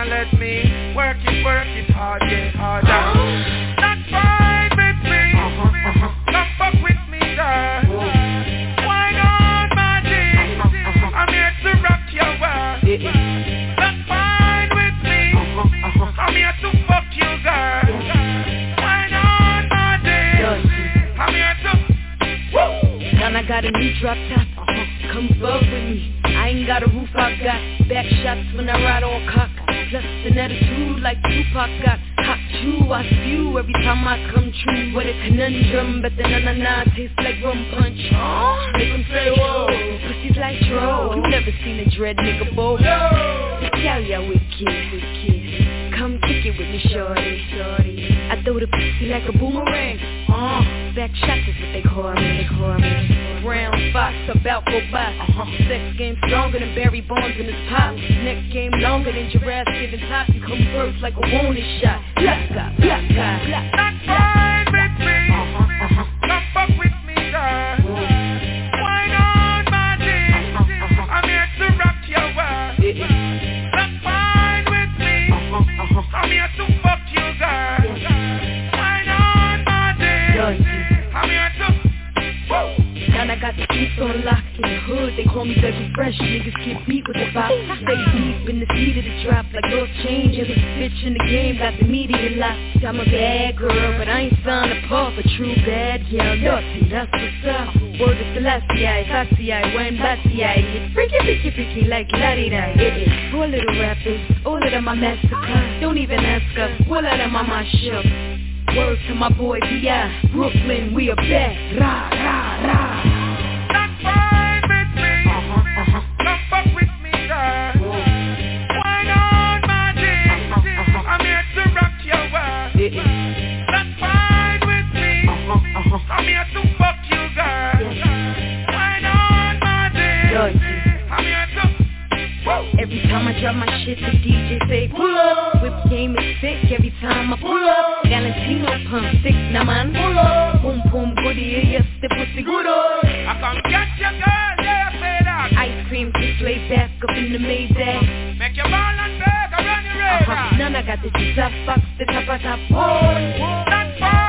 Now let me work it, work it hard, yeah, harder. Not fine with me. Not fuck with me, girl. Why not, my I'm here to rock your world. Not fine with me. I'm here to fuck you, girl. Why not, my G? I'm here to... Woo! And I got a new drop top. Come fuck with me. I ain't got a roof, I got back shots when I ride on cock Lust and attitude like Tupac got hot chew I spew every time I come true. What a conundrum But the na-na-na tastes like rum punch. Oh, Make them say whoa. Pussies like troll You never seen a dread nigga bowl. No. Yeah, yeah, wicked, wicked. Come kick it with me shorty, shorty. I throw the pussy like a boomerang. Uh. Back shots is what they call me, they call me. Brown fox about go by. Uh-huh. Sex game stronger than Barry Bonds in his pop. Next game longer than giraffes giving top. You come first like a wounded shot. Black guy, black guy, black guy. me so locked in the hood, they call me Dougie Fresh. Niggas get beat with the bop Stay deep in the seat of the drop Like those change every bitch in the game Got the media locked. I'm a bad girl, but I ain't signed a paw A true bad, yeah, naughty, that's what's up. Word is Selassie, I, Sassy, I, one Bassy, I. Get freaky, freaky, freaky, like la-di-da, it is Poor little rappers, all of them I massacre Don't even ask us, all of them on my show. Word to my boy B.I. Brooklyn, we are back, rah, rah, rah. I'ma drop my shit, to DJ say pull up. Whip game is sick every time I pull up. Valentino pump six, now man pull up. Boom boom goodie, yes the pussy good up. I come get your girl, yeah, fed up. Ice cream display back up in the Maybach. Make your ball and bag around your uh-huh. radar. Uh-huh, none I got the juice, I fuck the top of top. Whoa, whoa,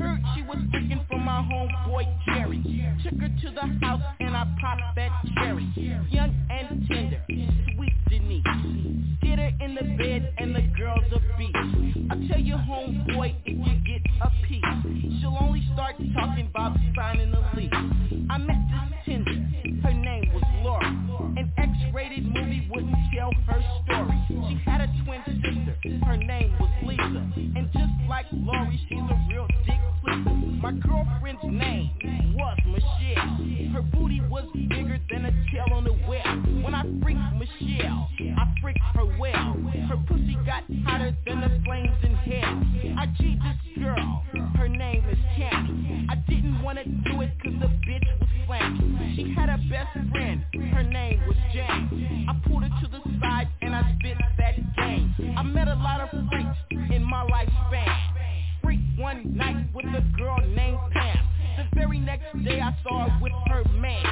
heard she was freaking for my homeboy Jerry. Took her to the house and I popped that cherry. Young and tender, sweet Denise. Get her in the bed and the girl's a beast. I tell you homeboy if you get a piece. She'll only start talking about signing the lease. I met this tender, her name was Laura. An X-rated movie wouldn't tell her story. She had a twin sister, her name was Lisa. And just like Laurie, she's a real dick my girlfriend's name was Michelle. Her booty was bigger than a tail on a whale. When I freaked Michelle, I freaked her well. Her pussy got hotter than the flames in hell. I cheated this girl, her name is Tammy. I didn't wanna do it cause the bitch was slanky. She had a best friend, her name was Jane. I Day I saw her with her man.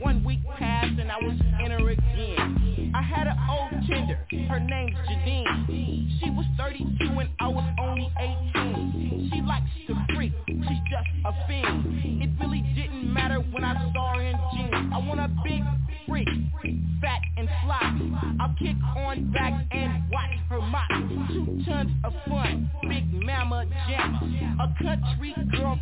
One week passed and I was in her again. I had an old tender. her name's Janine. She was 32 and I was only 18. She likes to freak, she's just a fiend. It really didn't matter when I saw her in jeans. I want a big freak, fat and sloppy. I'll kick on back and watch her mop. Two tons of fun, big mama jam. A country girl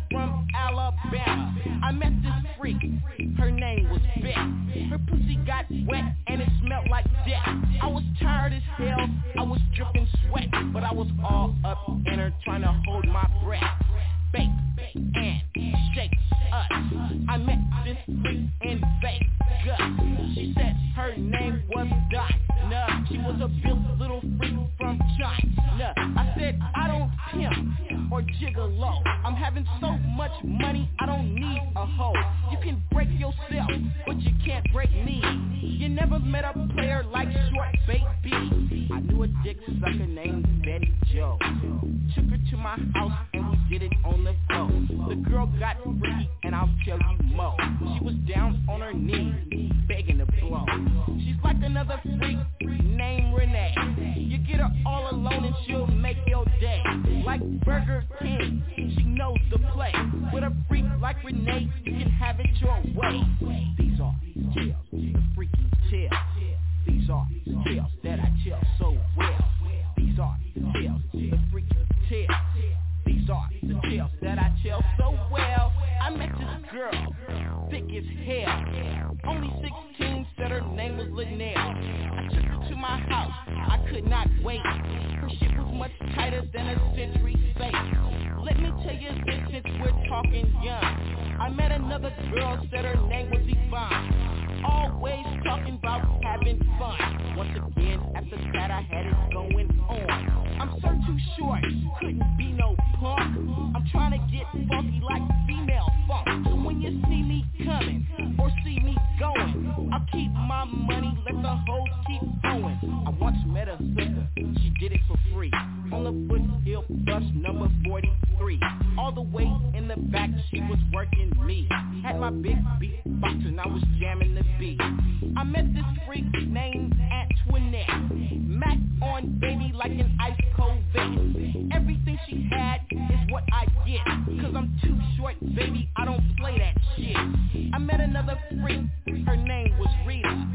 freak. Her name was Rita.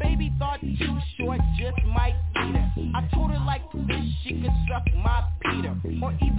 Baby thought too short, just might eat her. I told her like this, she could suck my Peter. Or even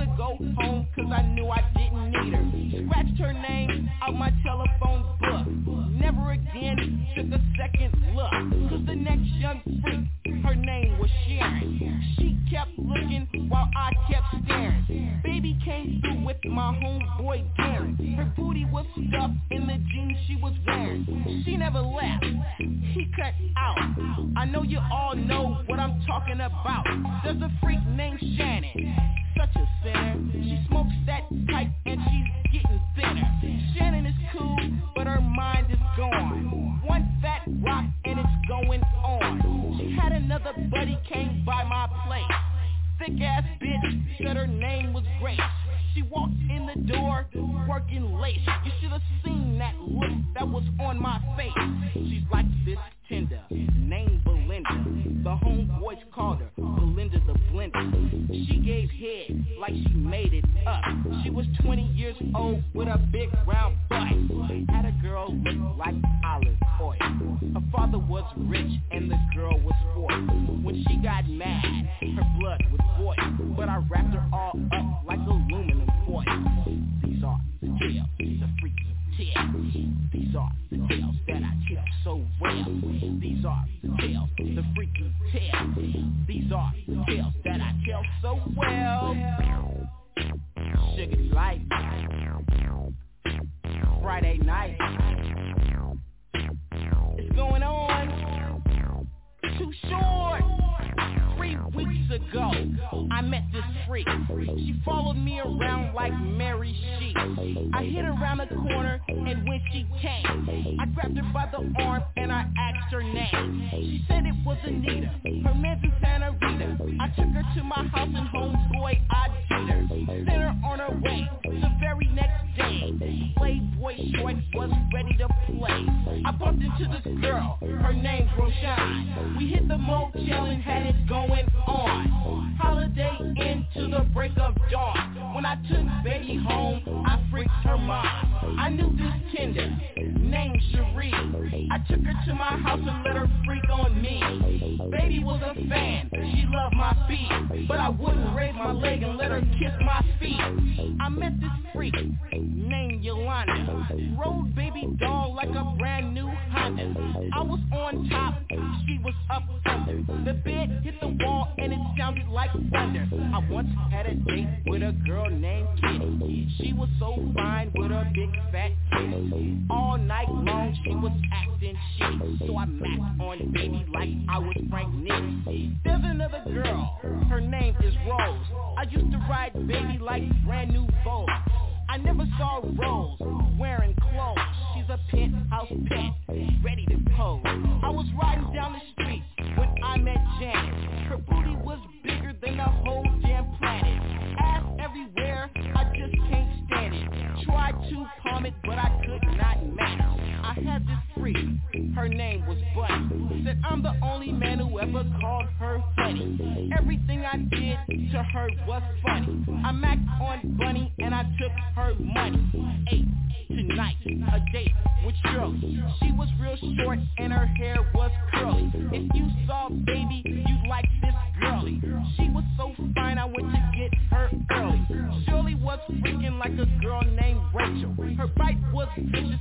If you saw baby, you'd like this girly. She was so fine, I went to get her early. Shirley was freaking like a girl named Rachel. Her bite was vicious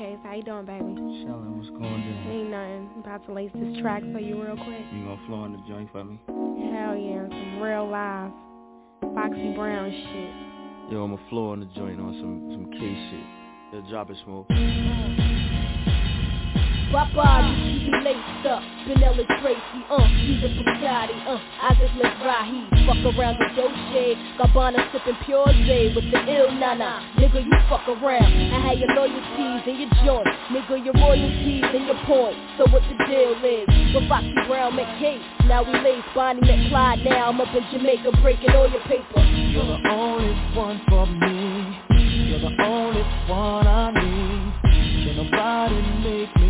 Case. How you doing, baby? Shelly, what's going down? Ain't nothing. I'm about to lace this track for you real quick. You gonna flow in the joint for me? Hell yeah, some real live Foxy Brown shit. Yo, I'ma flow in the joint on some some K shit. Yo, drop it, smoke. My body to be laced up. Vanilla Tracy, uh, she's a Bugatti, uh, Isaac Mizrahi. Fuck around with Dolce, Gabbana sipping pure J with the ill nana. Nigga, you fuck around. I had your loyalties and your joints. Nigga, your royalties and your points. So what the deal is? With Foxy Brown McCabe. Now we lace Bonnie McClyde. Now I'm up in Jamaica breaking all your paper. You're the only one for me. You're the only one I need. Can nobody make me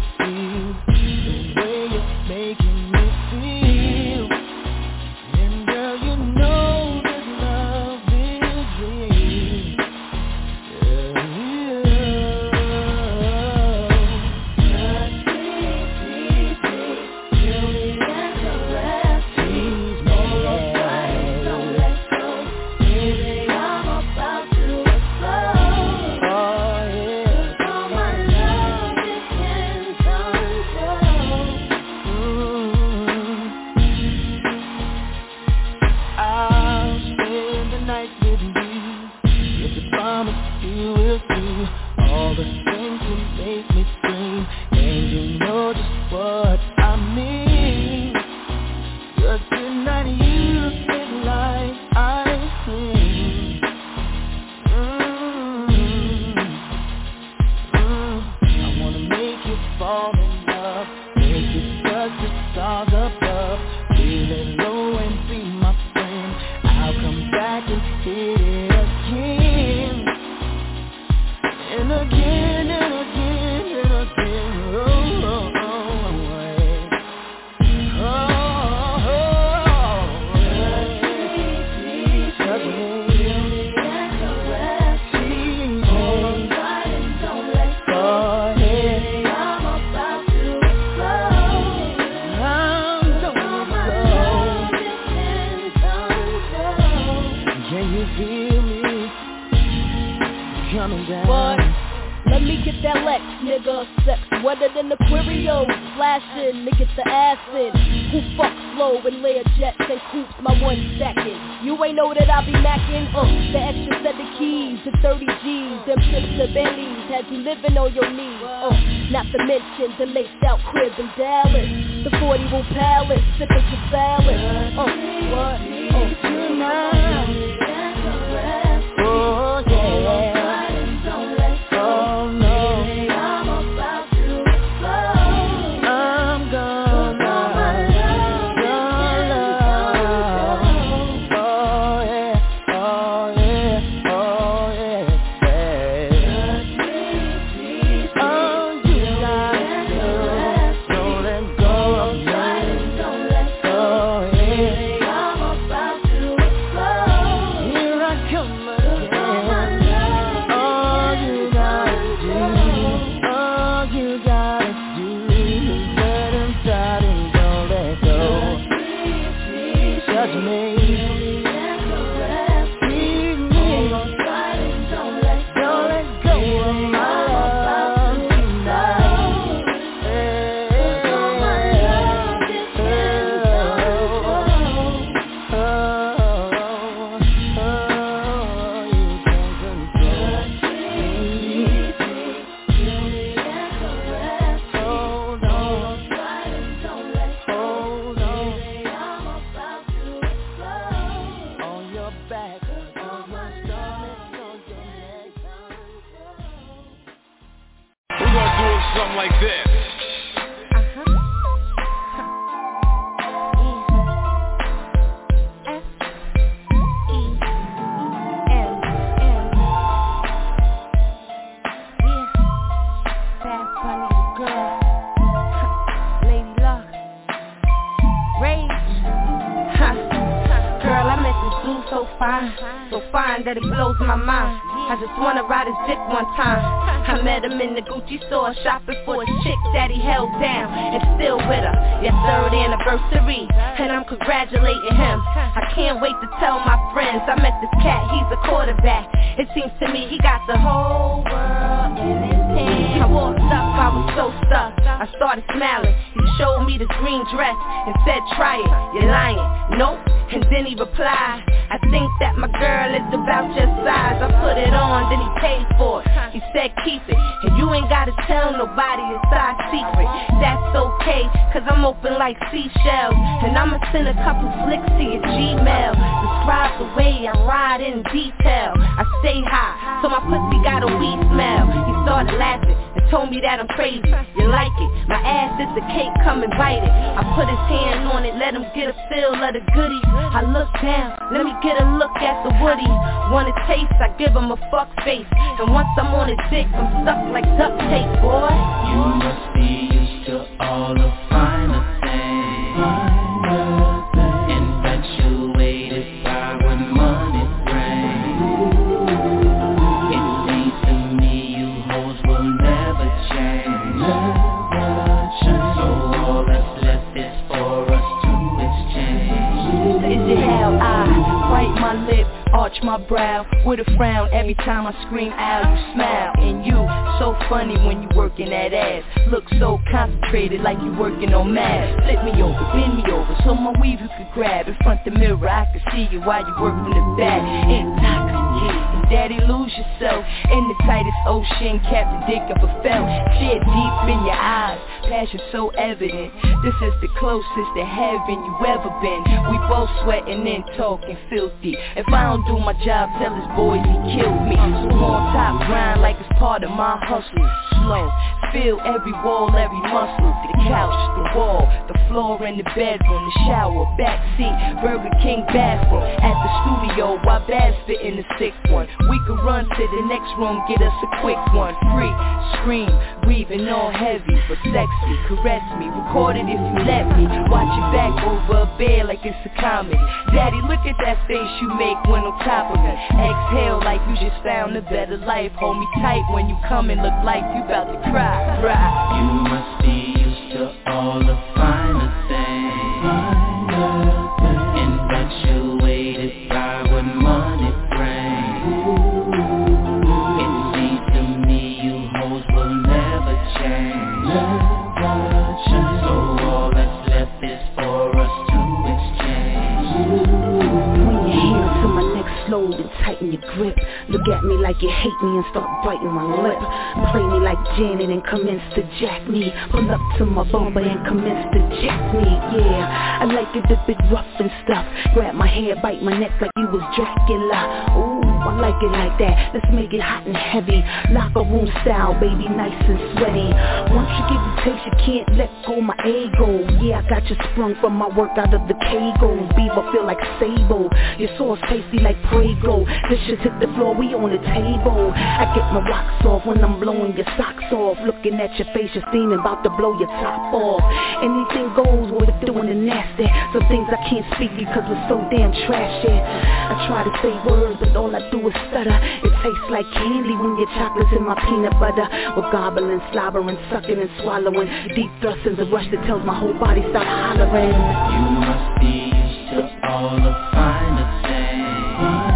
Bentleys and flips of Bentleys as you living on your knees. Uh, not to mention the laced out crib in Dallas, the 40 room palace, sipping your salad. Uh, what? tonight? I'ma send a couple flicks to your Gmail. Describe the way I ride in detail. I stay high, so my pussy got a weed smell. He started laughing and told me that I'm crazy. You like it? My ass is the cake, come and bite it. I put his hand on it, let him get a feel of the goodies. I look down, let me get a look at the woody. Want a taste, I give him a fuck face. And once I'm on his dick, I'm stuck like duct tape, boy. You must be used to all the finer my brow with a frown every time I scream out, you smile. And you, so funny when you working that ass. Look so concentrated like you working on math. Flip me over, bend me over, so my weave you could grab. In front the mirror, I can see you while you work from the back. Intoxicated, daddy lose yourself in the tightest ocean. Captain Dick ever felt. Shit deep in your eyes, passion so evident. This is the closest to heaven you ever been. We both sweating and talking filthy. If I don't do my job, tell his boys he killed me. So on top, grind like it's part of my hustle. Slow, feel every wall, every muscle. The couch, the wall, the floor in the bedroom, the shower, backseat, Burger King bathroom. At the studio, while Baz fit in the sixth one. We could run to the next room, get us a quick one. Free, scream, breathing all heavy, but sexy. Caress me, record it if you let me. Watch your back over a bed like it's a comedy. Daddy, look at that face you make when on top of me. Exhale like you just found a better life. Hold me tight when you come and look like you about to cry. Cry. You must be used to all the finer things. Tighten your grip. Look at me like you hate me and start biting my lip. Play me like Janet and commence to jack me. Pull up to my bumper and commence to jack me. Yeah, I like it a bit rough and stuff. Grab my hair, bite my neck like you was Dracula. Ooh, I like it like that. Let's make it hot and heavy. Locker room style, baby, nice and sweaty. Once you get the taste, you can't let go my ego. Yeah, I got you sprung from my work out of the Kegels. Beaver feel like sable. Your sauce tasty like Prego. This shit hit the floor, we on the table. I get my rocks off when I'm blowing your socks off. Looking at your face, you're steaming, about to blow your top off. Anything goes with doing the nasty. Some things I can't speak because it's so damn trashy. I try to say words, but all I do is stutter. It tastes like candy when your chocolate's in my peanut butter. We're gobbling, slobbering, sucking and swallowing. Deep thrust is a rush that tells my whole body start hollering. You must be used to all the finer things.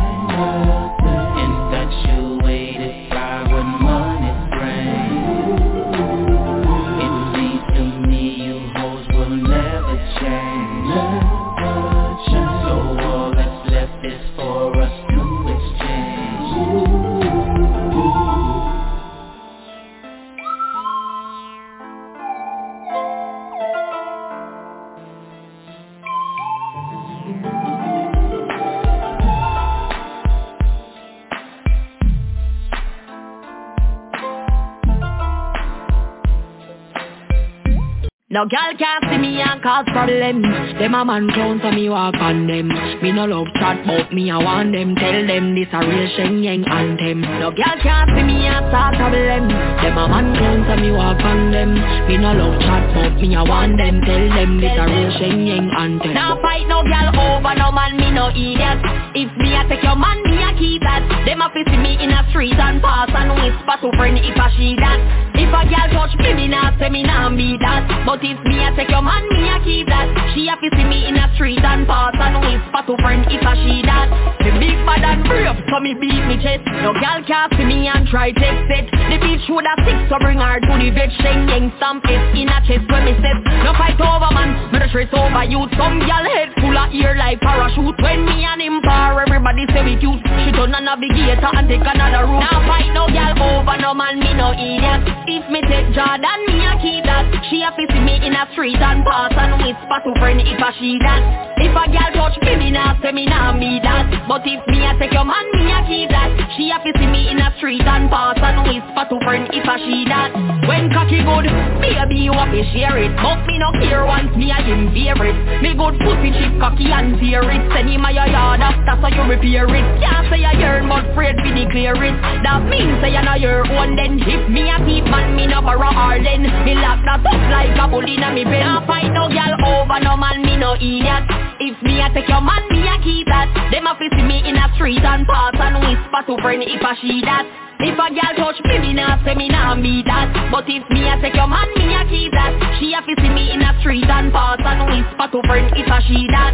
No girl can't see me and cause problem. Them a man clown so me walk on them. Me no love chat but me I want them. Tell them this a real Shen Yeng anthem. No girl can't see me and start problem. Them a man clown so me walk on them. Me no love chat but me I want them. Tell them this a real Shen Yeng anthem. Now fight no girl over no man me no idiot If me a take your man me a keep that. Them a see me in a street and pass and whisper to friend if a she that. If a girl touch me me nah say me nah be that. But if me a take your man, me a keep that. She a fi see me in a street and pass and whisper to friend if a she that. Me big bad and brave, so me beat me chest. No gal can't see me and try text it. The bitch would have six so bring her to the vet. Shen Yeng stamp it in a chest when me step. No fight over man, me the stress over you. Some gal head full of ear like parachute. When me and him par everybody say we cute. She turn a navigator and take another route. Now fight no gal over no man me no idiot. If me take Jordan me a keep that. She a fi see me in a street and pass and whisper to friend if a she that If a gal touch me me nah say me nah me that. But if me a take your man me a keep that. She a see me in a street and pass and whisper to friend if a she that. When cocky good, baby you a fi share it. But me no care once me a him favorite Me good pussy chip cocky and tear it. Send him a your yard after so you repair it. Can't say I yearn but afraid fi declare it. That means say you know your own then If me a keep man me no borrow or then Me lock that up like a bull inna me bed Can't fight no gal over no man me no idiot If me a take your man me a keep that. Them a fi see me in a street and pass and whisper to friend if a she that. If a gal touch me, me nah say me nah be that. But if me a take your man, me a keep that. She a fi see me in a street and pass and whisper to friend if a she that.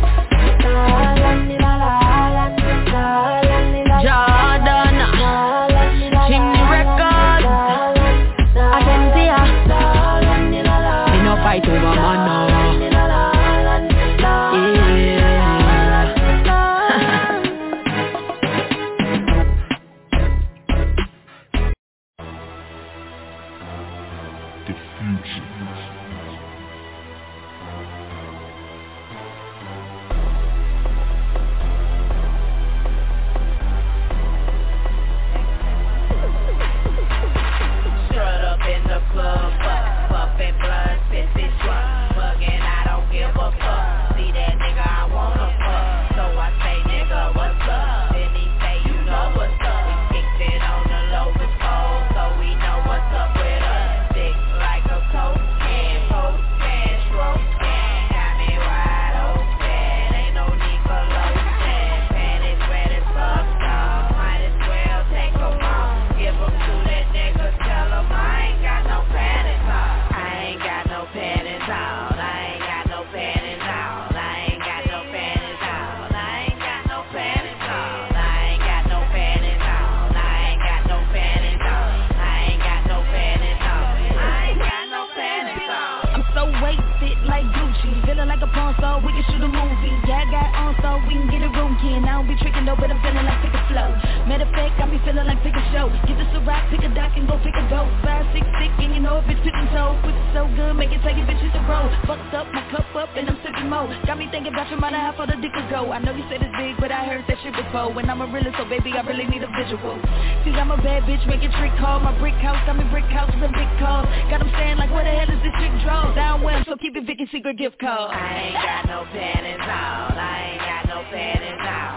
Jordan tricking but I'm feeling like pick a flow. Matter of fact, I be feeling like pick a show. Get this a rock, pick a dock and go pick a dope Five, six, six, and you know a bitch picking toe. Pussy so good, make it take your bitches to roll. Fucked up, my cup up, and I'm sipping more. Got me thinking about your mother, how far the dick could go. I know you said it's big, but I heard that shit before. When I'm a realist, so baby, I really need a visual. See, I'm a bad bitch, making trick call. My brick house, got me brick house with a big calls Got them saying like, where the hell is this chick draw? Down well, so keep it Vicky secret gift card. I ain't got no panties on. I ain't got no panties on.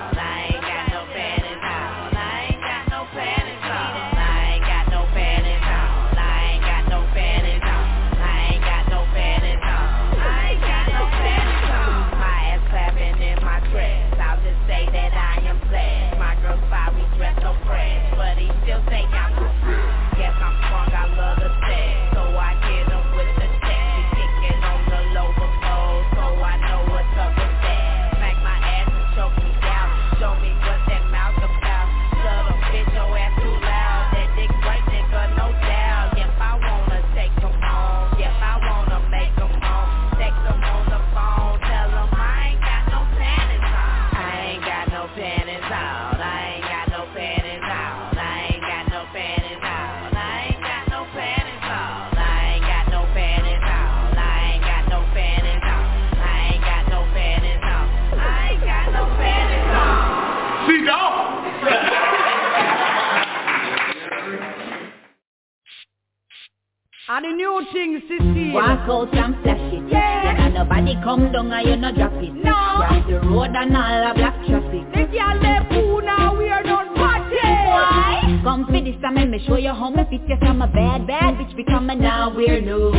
And the new. Walk out and flash it. Yeah. And nobody come down and you no drop it. No. Cross the road and all the black traffic. The girl left poo now, we are done party. Why? Come for this time, let me show you how me fit Yes, I'm a bad, bad bitch becoming now we're new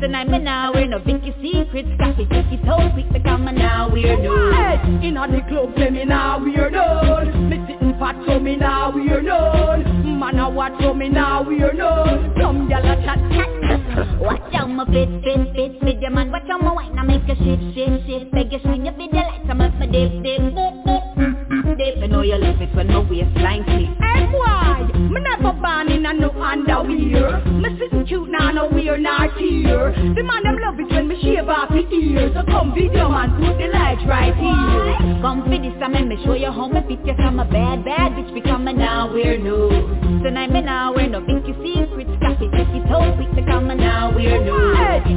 Tonight me now we're no Vicky secrets Copy, take it so quick becoming now we're new Hey, in on the club, say me now we are done. Me sitting fat, so me now we are done. Man a watch, so me now we are done. Some gyal a chat, chat. Watch out my fit, fit, fit With your man, watch out my wine I make a shift, shift, shift Beg you shine your video I'm up my dip, dip, dip, dip dip and know you love it when my waistline click. Hey boy, me never born in a no underwear. Me sitting cute now, no wear nor tear. The man them love it when me shave off the ears. So come video man, put the lights right here. Come for this, I me show you how me fit you from a bad, bad bitch become a now wear no. Tonight me now wear no pinky secrets, got it, take it out, quick to come a now wear no.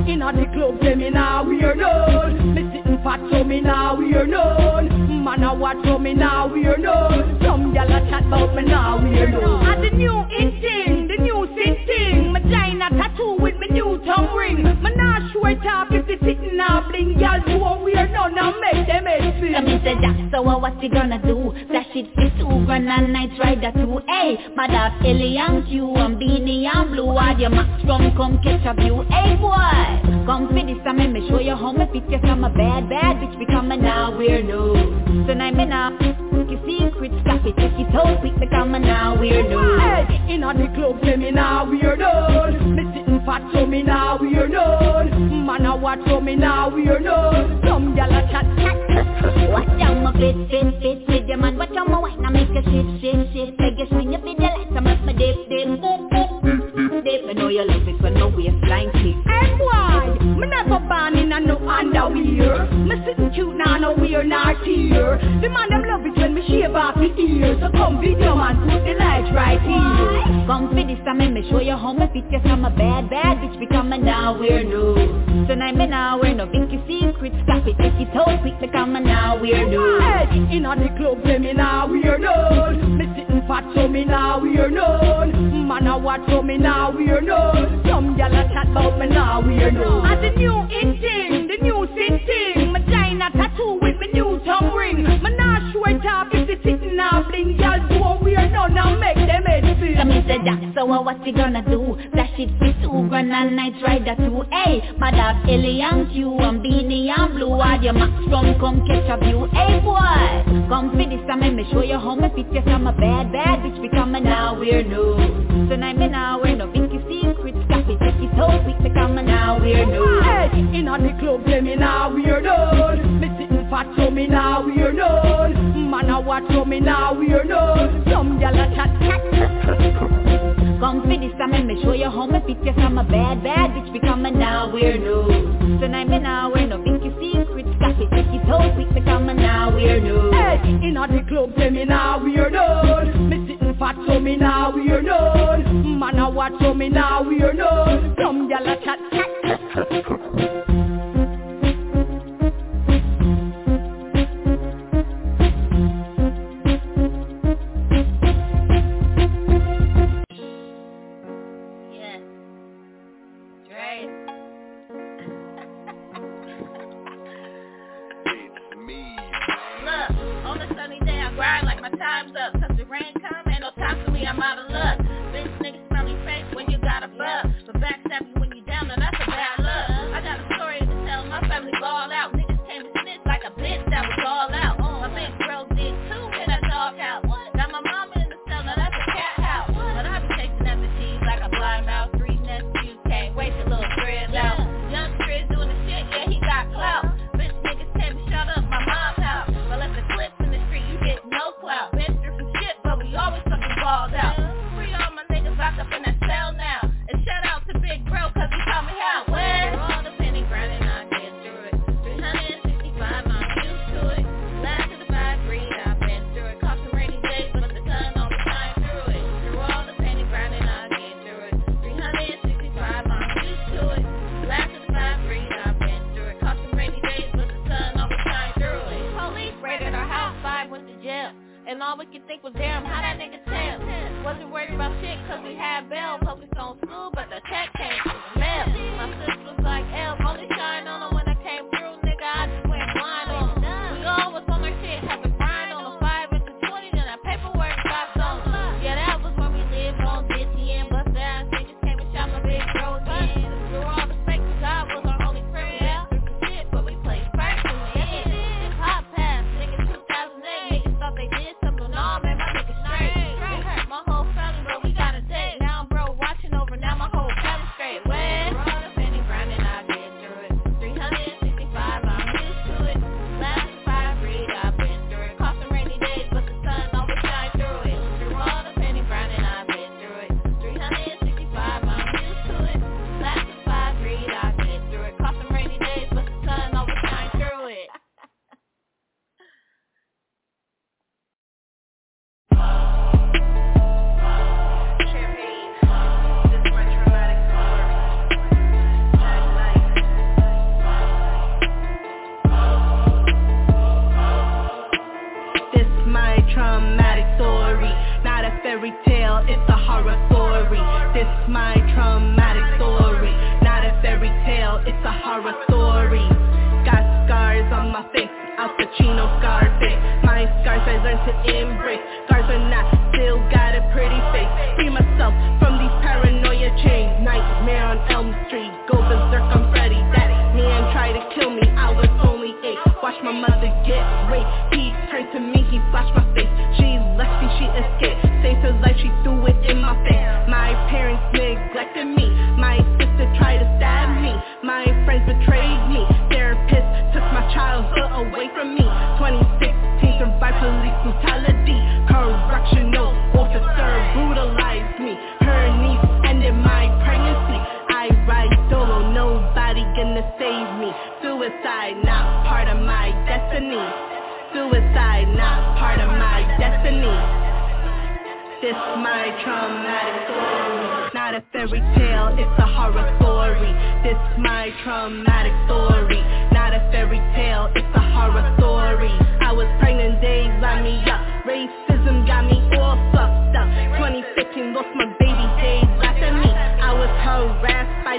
In a the club, say me now wear none. Fat, so me now wear none. Man a watch, so me now wear none. Some gyal a chat about me now wear none. And the new in new sin thing. My China tattoo with me new tongue ring. Me now show it off if the sitting now bling. Gyal do a wear none and make them head spin. Come in, say that, so what you gonna do? Flash it for two grand and night rider too. Hey, mother, Ellie and Q and Beanie and Blue. Add your max from come catch a view. Hey boy, come for this, I me show you how me fit you from a bad, bad bitch become a now wear no. Tonight me now, you secrets, stop it, take it out, quick become a now wear no. Hey, in the club, say me now wear none. Me sitting fat, so me now we're none. Man a watch, so me now wear none. Some gyal a chat, chat. Watch out my fit, fit, fit with your man. Watch out my wine, I make a shit, shit, shit. Make you swing your video like some of my dip, dip, dip, dip, dip. I know you love it when my waistline kick. Hey boy, me never born in a no underwear. Me sitting cute now, no wear nor tear. The man them love it when me shave off the ears. So come video man, put the lights right here. Come for this, I me show you how me fit you from a bad, bad bitch become a now wear no. Tonight me now wear no pinky secrets, stop it, take it out, quick become a now wear no. In the club, me now wear none. Me sitting fat, so me now wear none. Man a watch, so me now wear none. Some gyal a chat about me now we wear none. And the new in thing, the new sin thing. My China tattoo with me new tongue ring. My show it off if the sitting now bling. Gyal wear make them head spin. Come in, say that, so what you gonna do? Flash it for two grand and night rider too. Hey, mother, Ellie and Q and Beanie and Blue. Add your max from come catch a view. Hey boy, come for this, I me show you how me fit you from a bad, bad bitch become a now wear no. Tonight me now wear no pinky secrets, it, take it out, quick become a now wear no. Hey, in a the club, say me now wear none. Fat, so me now wear none. Man a watch, so me now wear none. Some gyal a chat, chat. Come for this, I me show you how me fit you from a bad, bad bitch become a now wear no. Tonight me now wear no pinky secrets, got it, take it out, quick become a now wear no. Hey, in a the club, say me now wear none. Me sitting fat, so me now wear none. Man a watch, so me now wear none. Some gyal a chat, chat.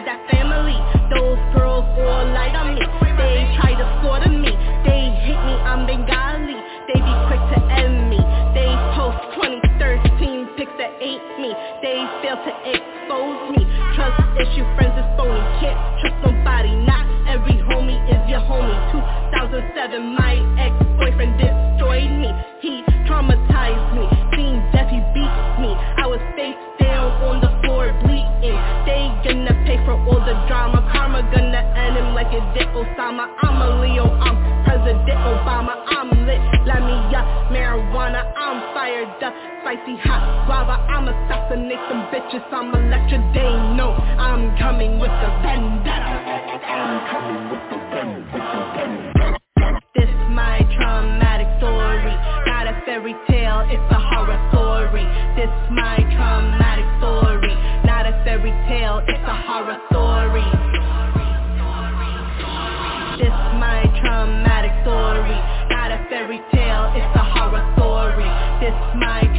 That family. Those girls all lied on me. They tried to slaughter me. They hate me, I'm Bengali. They be quick to end me. They post 2013 pics that ate me. They fail to expose me. Trust issue, friends is phony. Can't trust nobody. Not every homie is your homie. 2007, my ex-boyfriend destroyed me. The drama. Karma gonna end him like it did Osama. I'm a Leo, I'm President Obama. I'm lit, let me up. Marijuana, I'm fired up. Spicy hot guava, I'm assassinate some bitches. I'm electric, they know I'm coming with the vendetta. I'm coming with the vendetta. Fairy tale, it's a horror story. This my traumatic story, not a fairy tale, it's a horror story. This my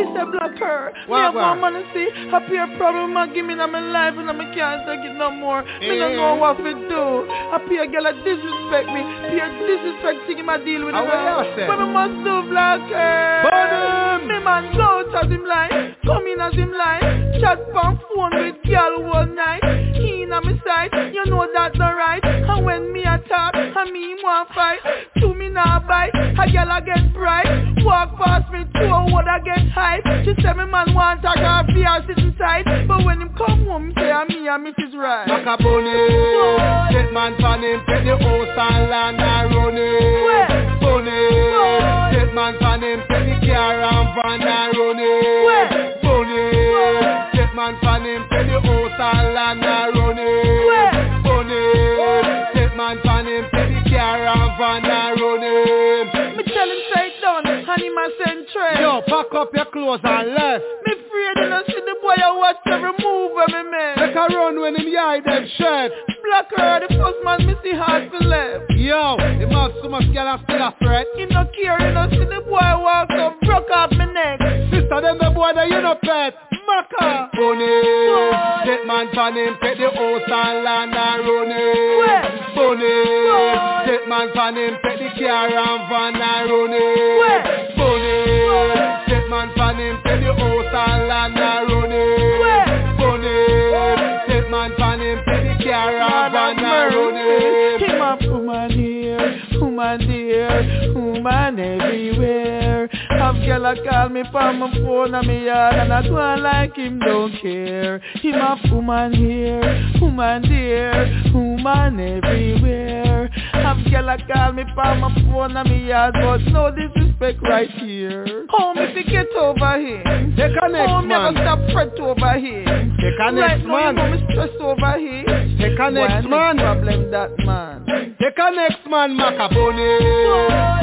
Mr. Blacker, me What, have more what? money see. A peer problem a give me in my life and I can't take it no more. Me don't eh. know what to do. A peer girl a disrespect me. Peer disrespecting him I deal with ah, what you say? Me must do Blacker Burn! Me man go out as him line. Come in as him line. Chat on phone with girl all night. He in a me side. You know that not right. And when me a talk And me want fight To me now bite. A girl a get bright Walk past me to a would I get hype She say me man want a coffee or sit inside. But when him come home say "Ah, me and Mrs. Right. Macaboni, get man pan him, take the house and land and run it. Bunny, get man pan him, take the car and van and run it. Bunny, get man pan him, take the house and land and run it. Him a send trade Yo, pack up your clothes and left. Me afraid you know boy I watch every move where me make Make a run when him hide them shirt. Blacker, the first man me see hard for left Yo, the man so much girl and still a threat. He no care, you know see the boy walk up Broke off me neck Sister, them the boy that you no pet. Maka. Bunny, get man pan him, take the house and land and run it. Bunny, get man pan him, take the car and van and run it. Bunny, get man pan him, take the house and land and run it. Man pan him, take the car and run it. Him a woman here, woman there, woman everywhere. Have girl a call me from my phone and me yard And I go on like him don't care. Him a woman here, woman there Woman everywhere. Have girl a call me from my phone and me yard But no disrespect right here. Home if you get over here Take a next Home man. never stop fret over here Take a Right next now you man. know me stress over here Take a next man. problem that man Take a next man, Macaboni.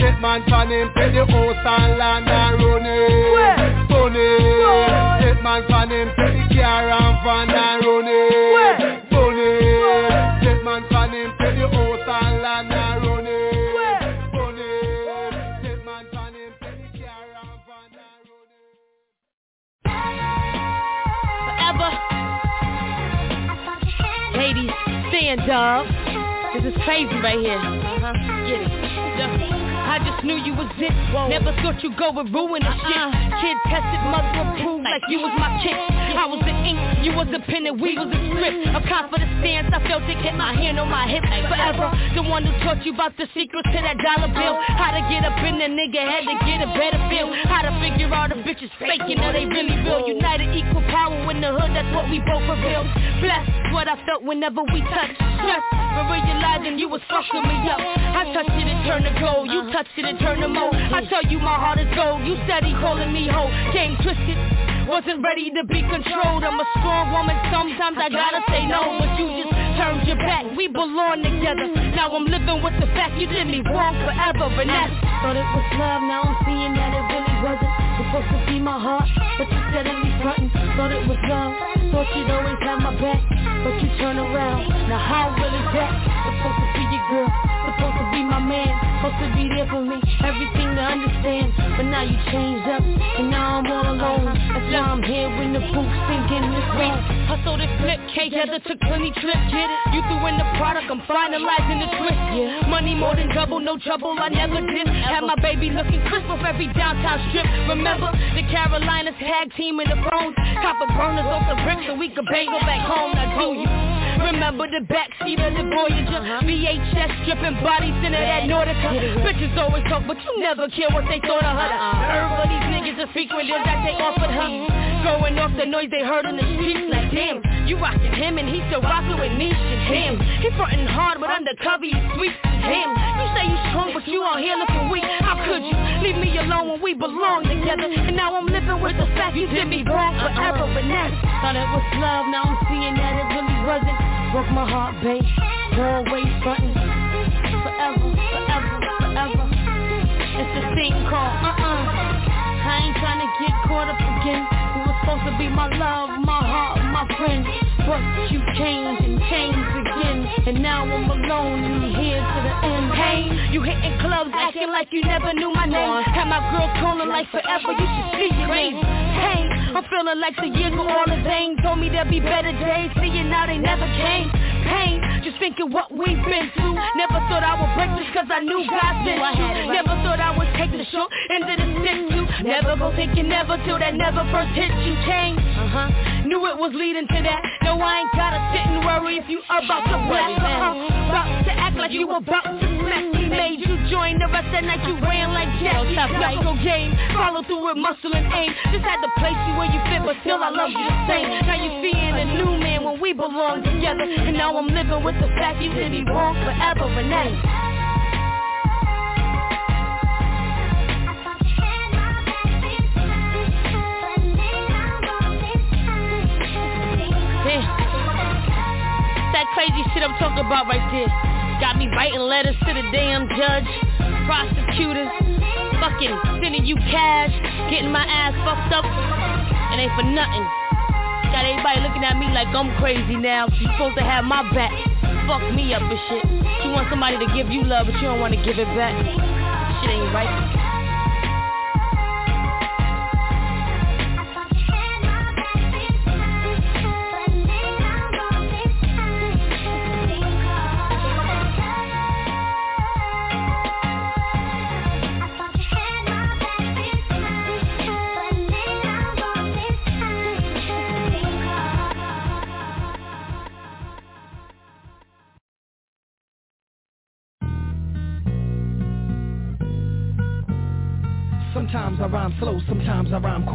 Take man for him, take the house and land and run it. Bunny. Take man for him, take the car and van and run it. Bunny. Take man for him, take the house stand up. This is crazy right here. Uh-huh. Get it. I just knew you was it. Never thought you'd go and ruin the shit. Uh-huh. Kid tested, mother approved like you was my kid. I was the ink, you was the pen, and we was the script. A confident stance, I felt it, kept my hand on my hip. Forever, the one who taught you about the secrets to that dollar bill. How to get up in the nigga head to get a better feel. How to figure out the bitches faking or they really real. United equal power in the hood, that's what we both reveal. Blessed, what I felt whenever we touched. Stress, for realizing you was fucking me up. I touched it and turned to gold. You touched it and turned to mold. I tell you my heart is gold. You steady calling me hoe. Came twisted. Wasn't ready to be controlled. I'm a strong woman. Sometimes I gotta say no, but you just turned your back. We belong together. Now I'm living with the fact you did me wrong forever, and that's thought it was love. Now I'm seeing that it really wasn't supposed to be my heart, but you steadily frontin'. Thought it was love. Thought you'd always have my back, but you turn around. Now how real is that? Supposed to be your girl, supposed to be my man, supposed to be there for me, everything to understand. But now you changed up, and now I'm all alone. That's why I'm here in the booth singing this song. Hustled and flip, K together, took plenty trips. Get it? You threw in the product, I'm finalizing the twist. Yeah. Money more than double, no trouble, I never did. Had my baby looking crisp off every downtown strip. Remember the Carolinas tag team in the phones, copper burners off the bricks so we could bang go back home. Now do you? Remember the backseat of the Voyager uh-huh. VHS stripping bodies into that Nordica Bitches always talk but you never care what they thought of her. These niggas are frequent deals that they offered her. Going off the noise they heard in the streets like damn You rocking him and he still rocking with and damn. He frontin' hard but undercover you sweet Damn, you say you strong but you out here looking weak. How could you? Leave me alone when we belong together. And now I'm living with the fact you did me wrong forever And that's thought it was love. Now I'm seeing that it really wasn't. Broke my heart, babe. Always frontin'. Forever, forever, forever. The thing called uh-uh. I ain't trying to get caught up again. You was supposed to be my love, my heart, my friend. But you changed and changed again. And now I'm alone and here to the end. Hey, you hitting clubs acting like you never knew my name. Had my girl calling like forever, you should see your name. Hey, I'm feeling like the were all in vain. Told me there'd be better days, seeing now they never came. Pain, just thinking what we've been through. Never thought I would break this cause I knew God's been true. Never thought I would take the short end of the stick too. Never go thinking never till that never first hit you change. Uh-huh. Knew it was leading to that. No, I ain't gotta sit and worry if you about to blast. Uh-huh. About to act like you about to smack me. Made you join the rest that night you ran like Jackie. Like no game, follow through with muscle and aim. Just had to place you where you fit, but still I love you the same. Now you seeing a new man when we belong together. And now I'm living with the fact you did me wrong forever. Yeah. That crazy shit I'm talking about right there. Got me writing letters to the damn judge, prosecutors, fucking sending you cash, getting my ass fucked up. It ain't for nothing. Got everybody looking at me like I'm crazy now. You supposed to have my back. Fuck me up and shit. You want somebody to give you love, but you don't want to give it back. Shit ain't right.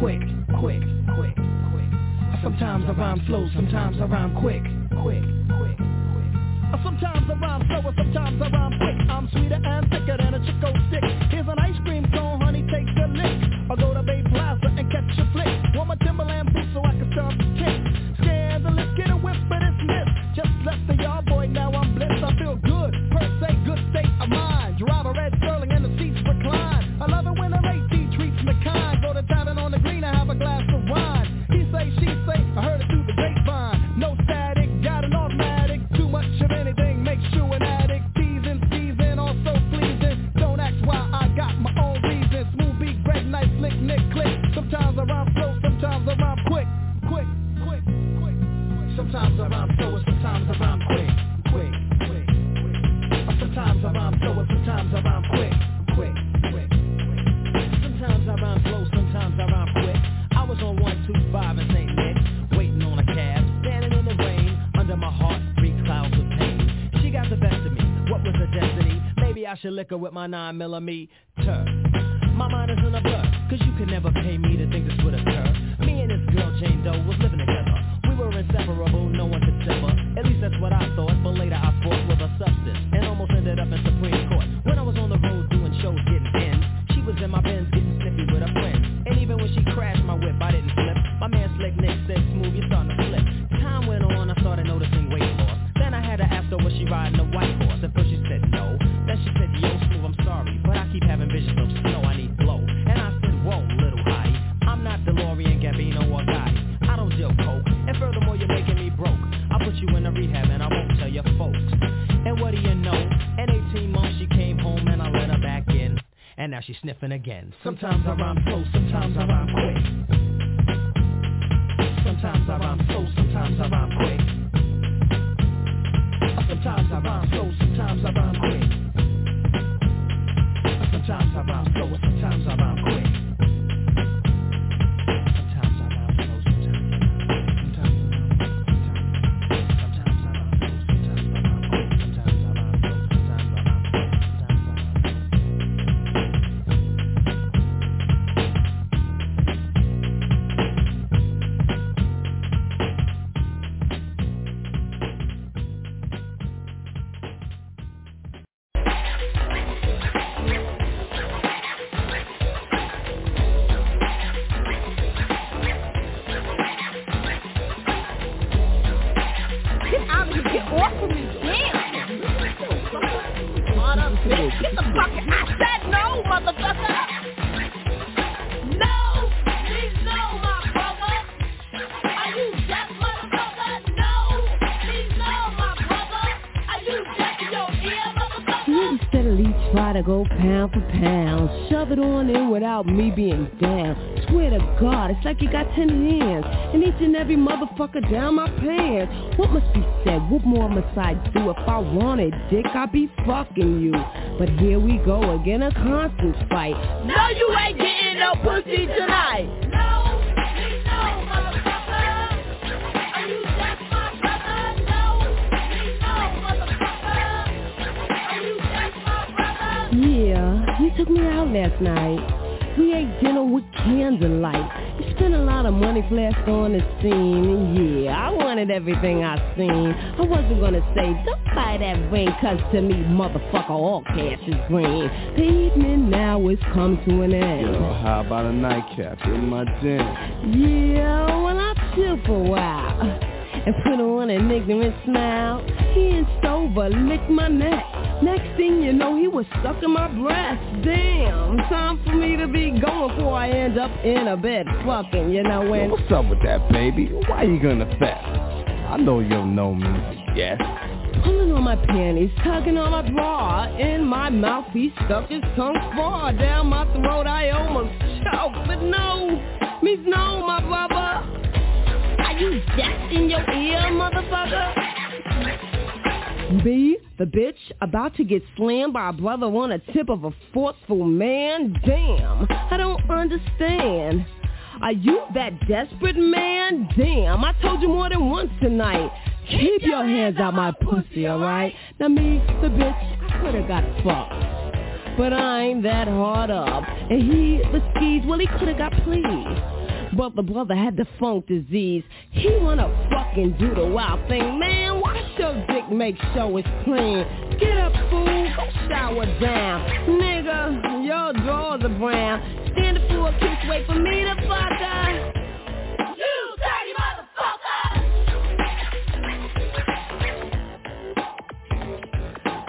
Quick, quick, quick, quick. Sometimes I rhyme slow, sometimes I rhyme quick, quick, quick, quick. Her with my 9 millimeter. My mind is in a blur, cause you can never pay me to she's sniffing again. Sometimes I rhyme slow, sometimes I rhyme quick. You deaf, motherfucker? No. Please no, my brother. Are you deaf in your ear, motherfucker? You steadily try to go pound for pound Shove it on in without me being down Swear to God, it's like you got ten hands And each and every motherfucker down my pants What must be said, what more must I do If I wanted dick, I'd be fucking you But here we go again, a constant fight No, you ain't getting no pussy tonight. No. Please no, motherfucker. Are you deaf, my brother? No. Please no, motherfucker. Are you deaf, my brother? Yeah, you took me out last night we ate dinner with candlelight. You spent a lot of money flashed on the scene, and yeah, I wanted everything I seen. I wasn't gonna say, don't buy that ring, cause to me, motherfucker, all cash is green. The evening now has come to an end. Yo, how about a nightcap in my den? Yeah, well, I chill for a while and put on an ignorant smile. He inched over, licked my neck. Next thing you know, he was sucking my breast. Damn, time for me to be going before I end up in a bed fucking, you know when. Yo, what's up with that, baby? Why you gonna fess? I know you don't know me, yes. Pulling on my panties, tugging on my bra. In my mouth, he stuck his tongue far down my throat. I almost choked, but no, means no, my brother. Deaf in your ear, motherfucker? Me, the bitch, about to get slammed by a brother on the tip of a forceful man? Damn, I don't understand. Are you that desperate man? Damn, I told you more than once tonight. Keep your hands out my pussy, alright? Now me, the bitch, I could've got fucked. but I ain't that hard up. And he, the skis, well, he could've got pleased. But the brother had the funk disease. He wanna fucking do the wild thing. Man, watch your dick make sure it's clean. Get up, fool, shower down. Nigga, your drawers are brown. Stand up for a kiss, wait for me to fuck her.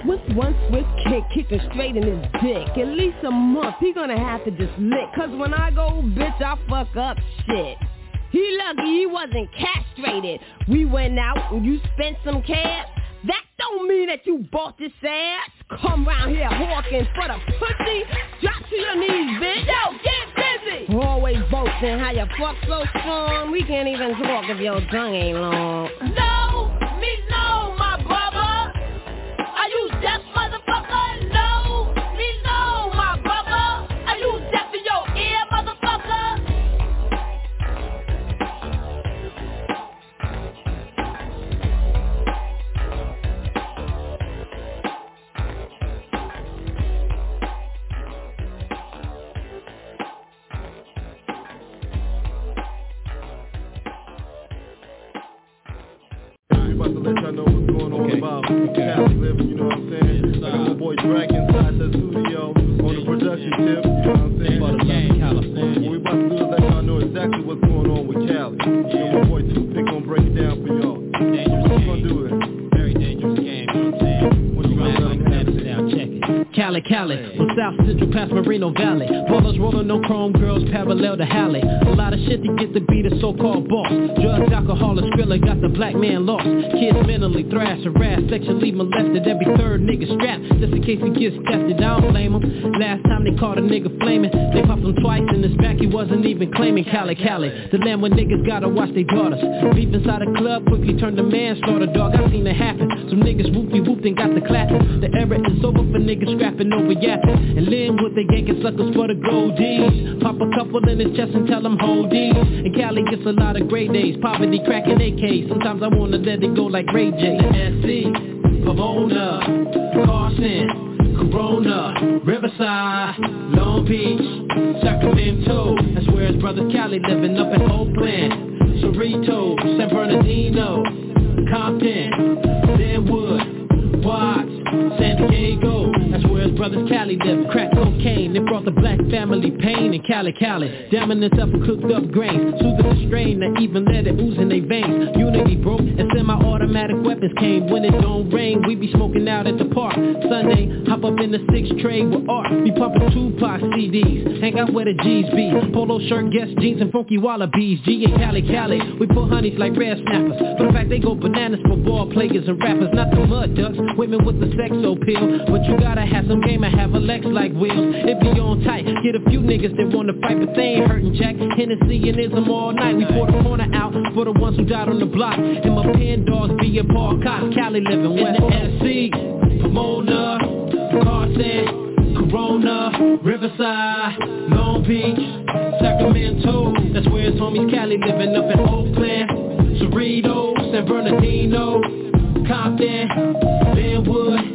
With one swift kick, kicking straight in his dick. At least a month, he gonna have to just lick. Cause when I go, bitch, I fuck up shit. He lucky he wasn't castrated. We went out and you spent some cash. That don't mean that you bought this ass. Come round here hawking for the pussy. Drop to your knees, bitch. Yo, get busy. Always boasting how you fuck so strong. We can't even talk if your tongue ain't long. No, me no. Are you deaf, motherfucker? No, let y'all know what's going on about Cali living, you know what I'm saying? I got my boy Drake inside the studio on the production tip, you know what I'm saying? About California. What we about to do is let y'all know exactly what's going on with Cali. You know, my boy Toothpick gonna break it down for y'all. Dangerous What's gonna do it? Cali, Cali, from South Central past Moreno Valley. Ballers rolling no chrome girls parallel to Halle. A lot of shit to get to be the so-called boss. Drugs, alcohol, and skrilla got the black man lost. Kids mentally thrashed, harassed, sexually molested. Every third nigga strapped, just in case he gets tested. I don't blame him. Last time they caught a nigga flaming, they popped him twice in his back. He wasn't even claiming Cali, Cali. The land where niggas gotta watch their daughters. Beef inside a club quickly turned to manslaughter, dog. I seen it happen. Some niggas whoopty whooped and got the clapping. The era is over for niggas scrapping over yapping. And Lynwood, they yanking suckers for the gold D's. Pop a couple in his chest and tell them hold these. And Cali gets a lot of great days. Poverty cracking AKs. Sometimes I wanna let it go like Ray J. SC, Pomona, Carson, Corona, Riverside, Long Beach, Sacramento. That's where his brother Cali living up in Oakland, Cerrito, San Bernardino, Compton, Lynwood, Watts, San Diego. That's where his brothers Cali live. Crack cocaine, they brought the black family pain in Cali, Cali. Damning themselves with cooked up grains, soothing the strain that even let it ooze in their veins. Unity broke and semi-automatic weapons came. When it don't rain, we be smoking out at the park. Sunday, hop up in the six tray with art. Be pumping Tupac CDs, hang out where the G's be. Polo shirt, Guess jeans, and funky wallabies. G and Cali, Cali. We pull honeys like red snappers. For the fact they go bananas for ball players and rappers, not the mud ducks. Women with the sex appeal, but you gotta have some game and have a Lex like wheels. It be on tight. Get a few niggas that wanna fight, but they ain't hurting Jack. Hennessy and ism all night. We pour the corner out for the ones who died on the block. And my pen dogs be a Paul Cox, Cali living West SC, Pomona, Carson, Corona, Riverside, Long Beach, Sacramento. That's where his homies Cali living up in Oakland, Cerrito, San Bernardino, Compton, Lynwood,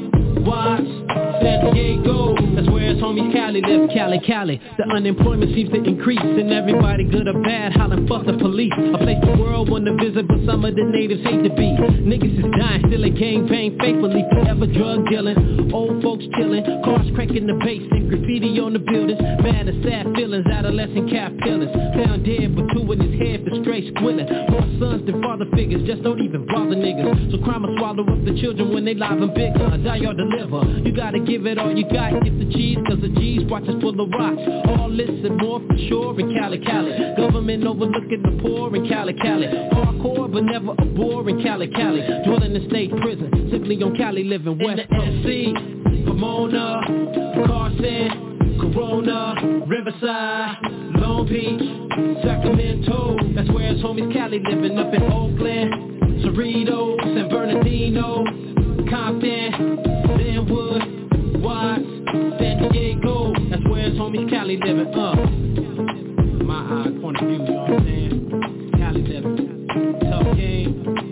San Diego. That's where homies Cali live, Cali, Cali. The unemployment seems to increase, and everybody good or bad, hollering fuck the police. A place the world want to visit, but some of the natives hate to be. Niggas is dying, still a gang bang faithfully, forever drug dealing. Old folks chilling, cars cracking the basement, graffiti on the buildings. Mad and sad feelings, adolescent cap killers. Found dead with two in his head for straight squilling. More sons than father figures, just don't even bother niggas. So crime will swallow up the children when they live and bigger. Die or deliver. You gotta give it all you got, get the cheese, cause the G's watch us full of rocks. All this and more for sure in Cali, Cali. Government overlooking the poor in Cali, Cali. Hardcore but never a bore in Cali, Cali. Dwelling in state prison, simply on Cali living west. In the SC, Pomona, Carson, Corona, Riverside, Long Beach, Sacramento. That's where his homies Cali living up in Oakland, Cerrito, San Bernardino, Compton, Lynwood, Watts, homie Cali living up. My eye, point of view, you know what I'm saying? Cali living. Tough game.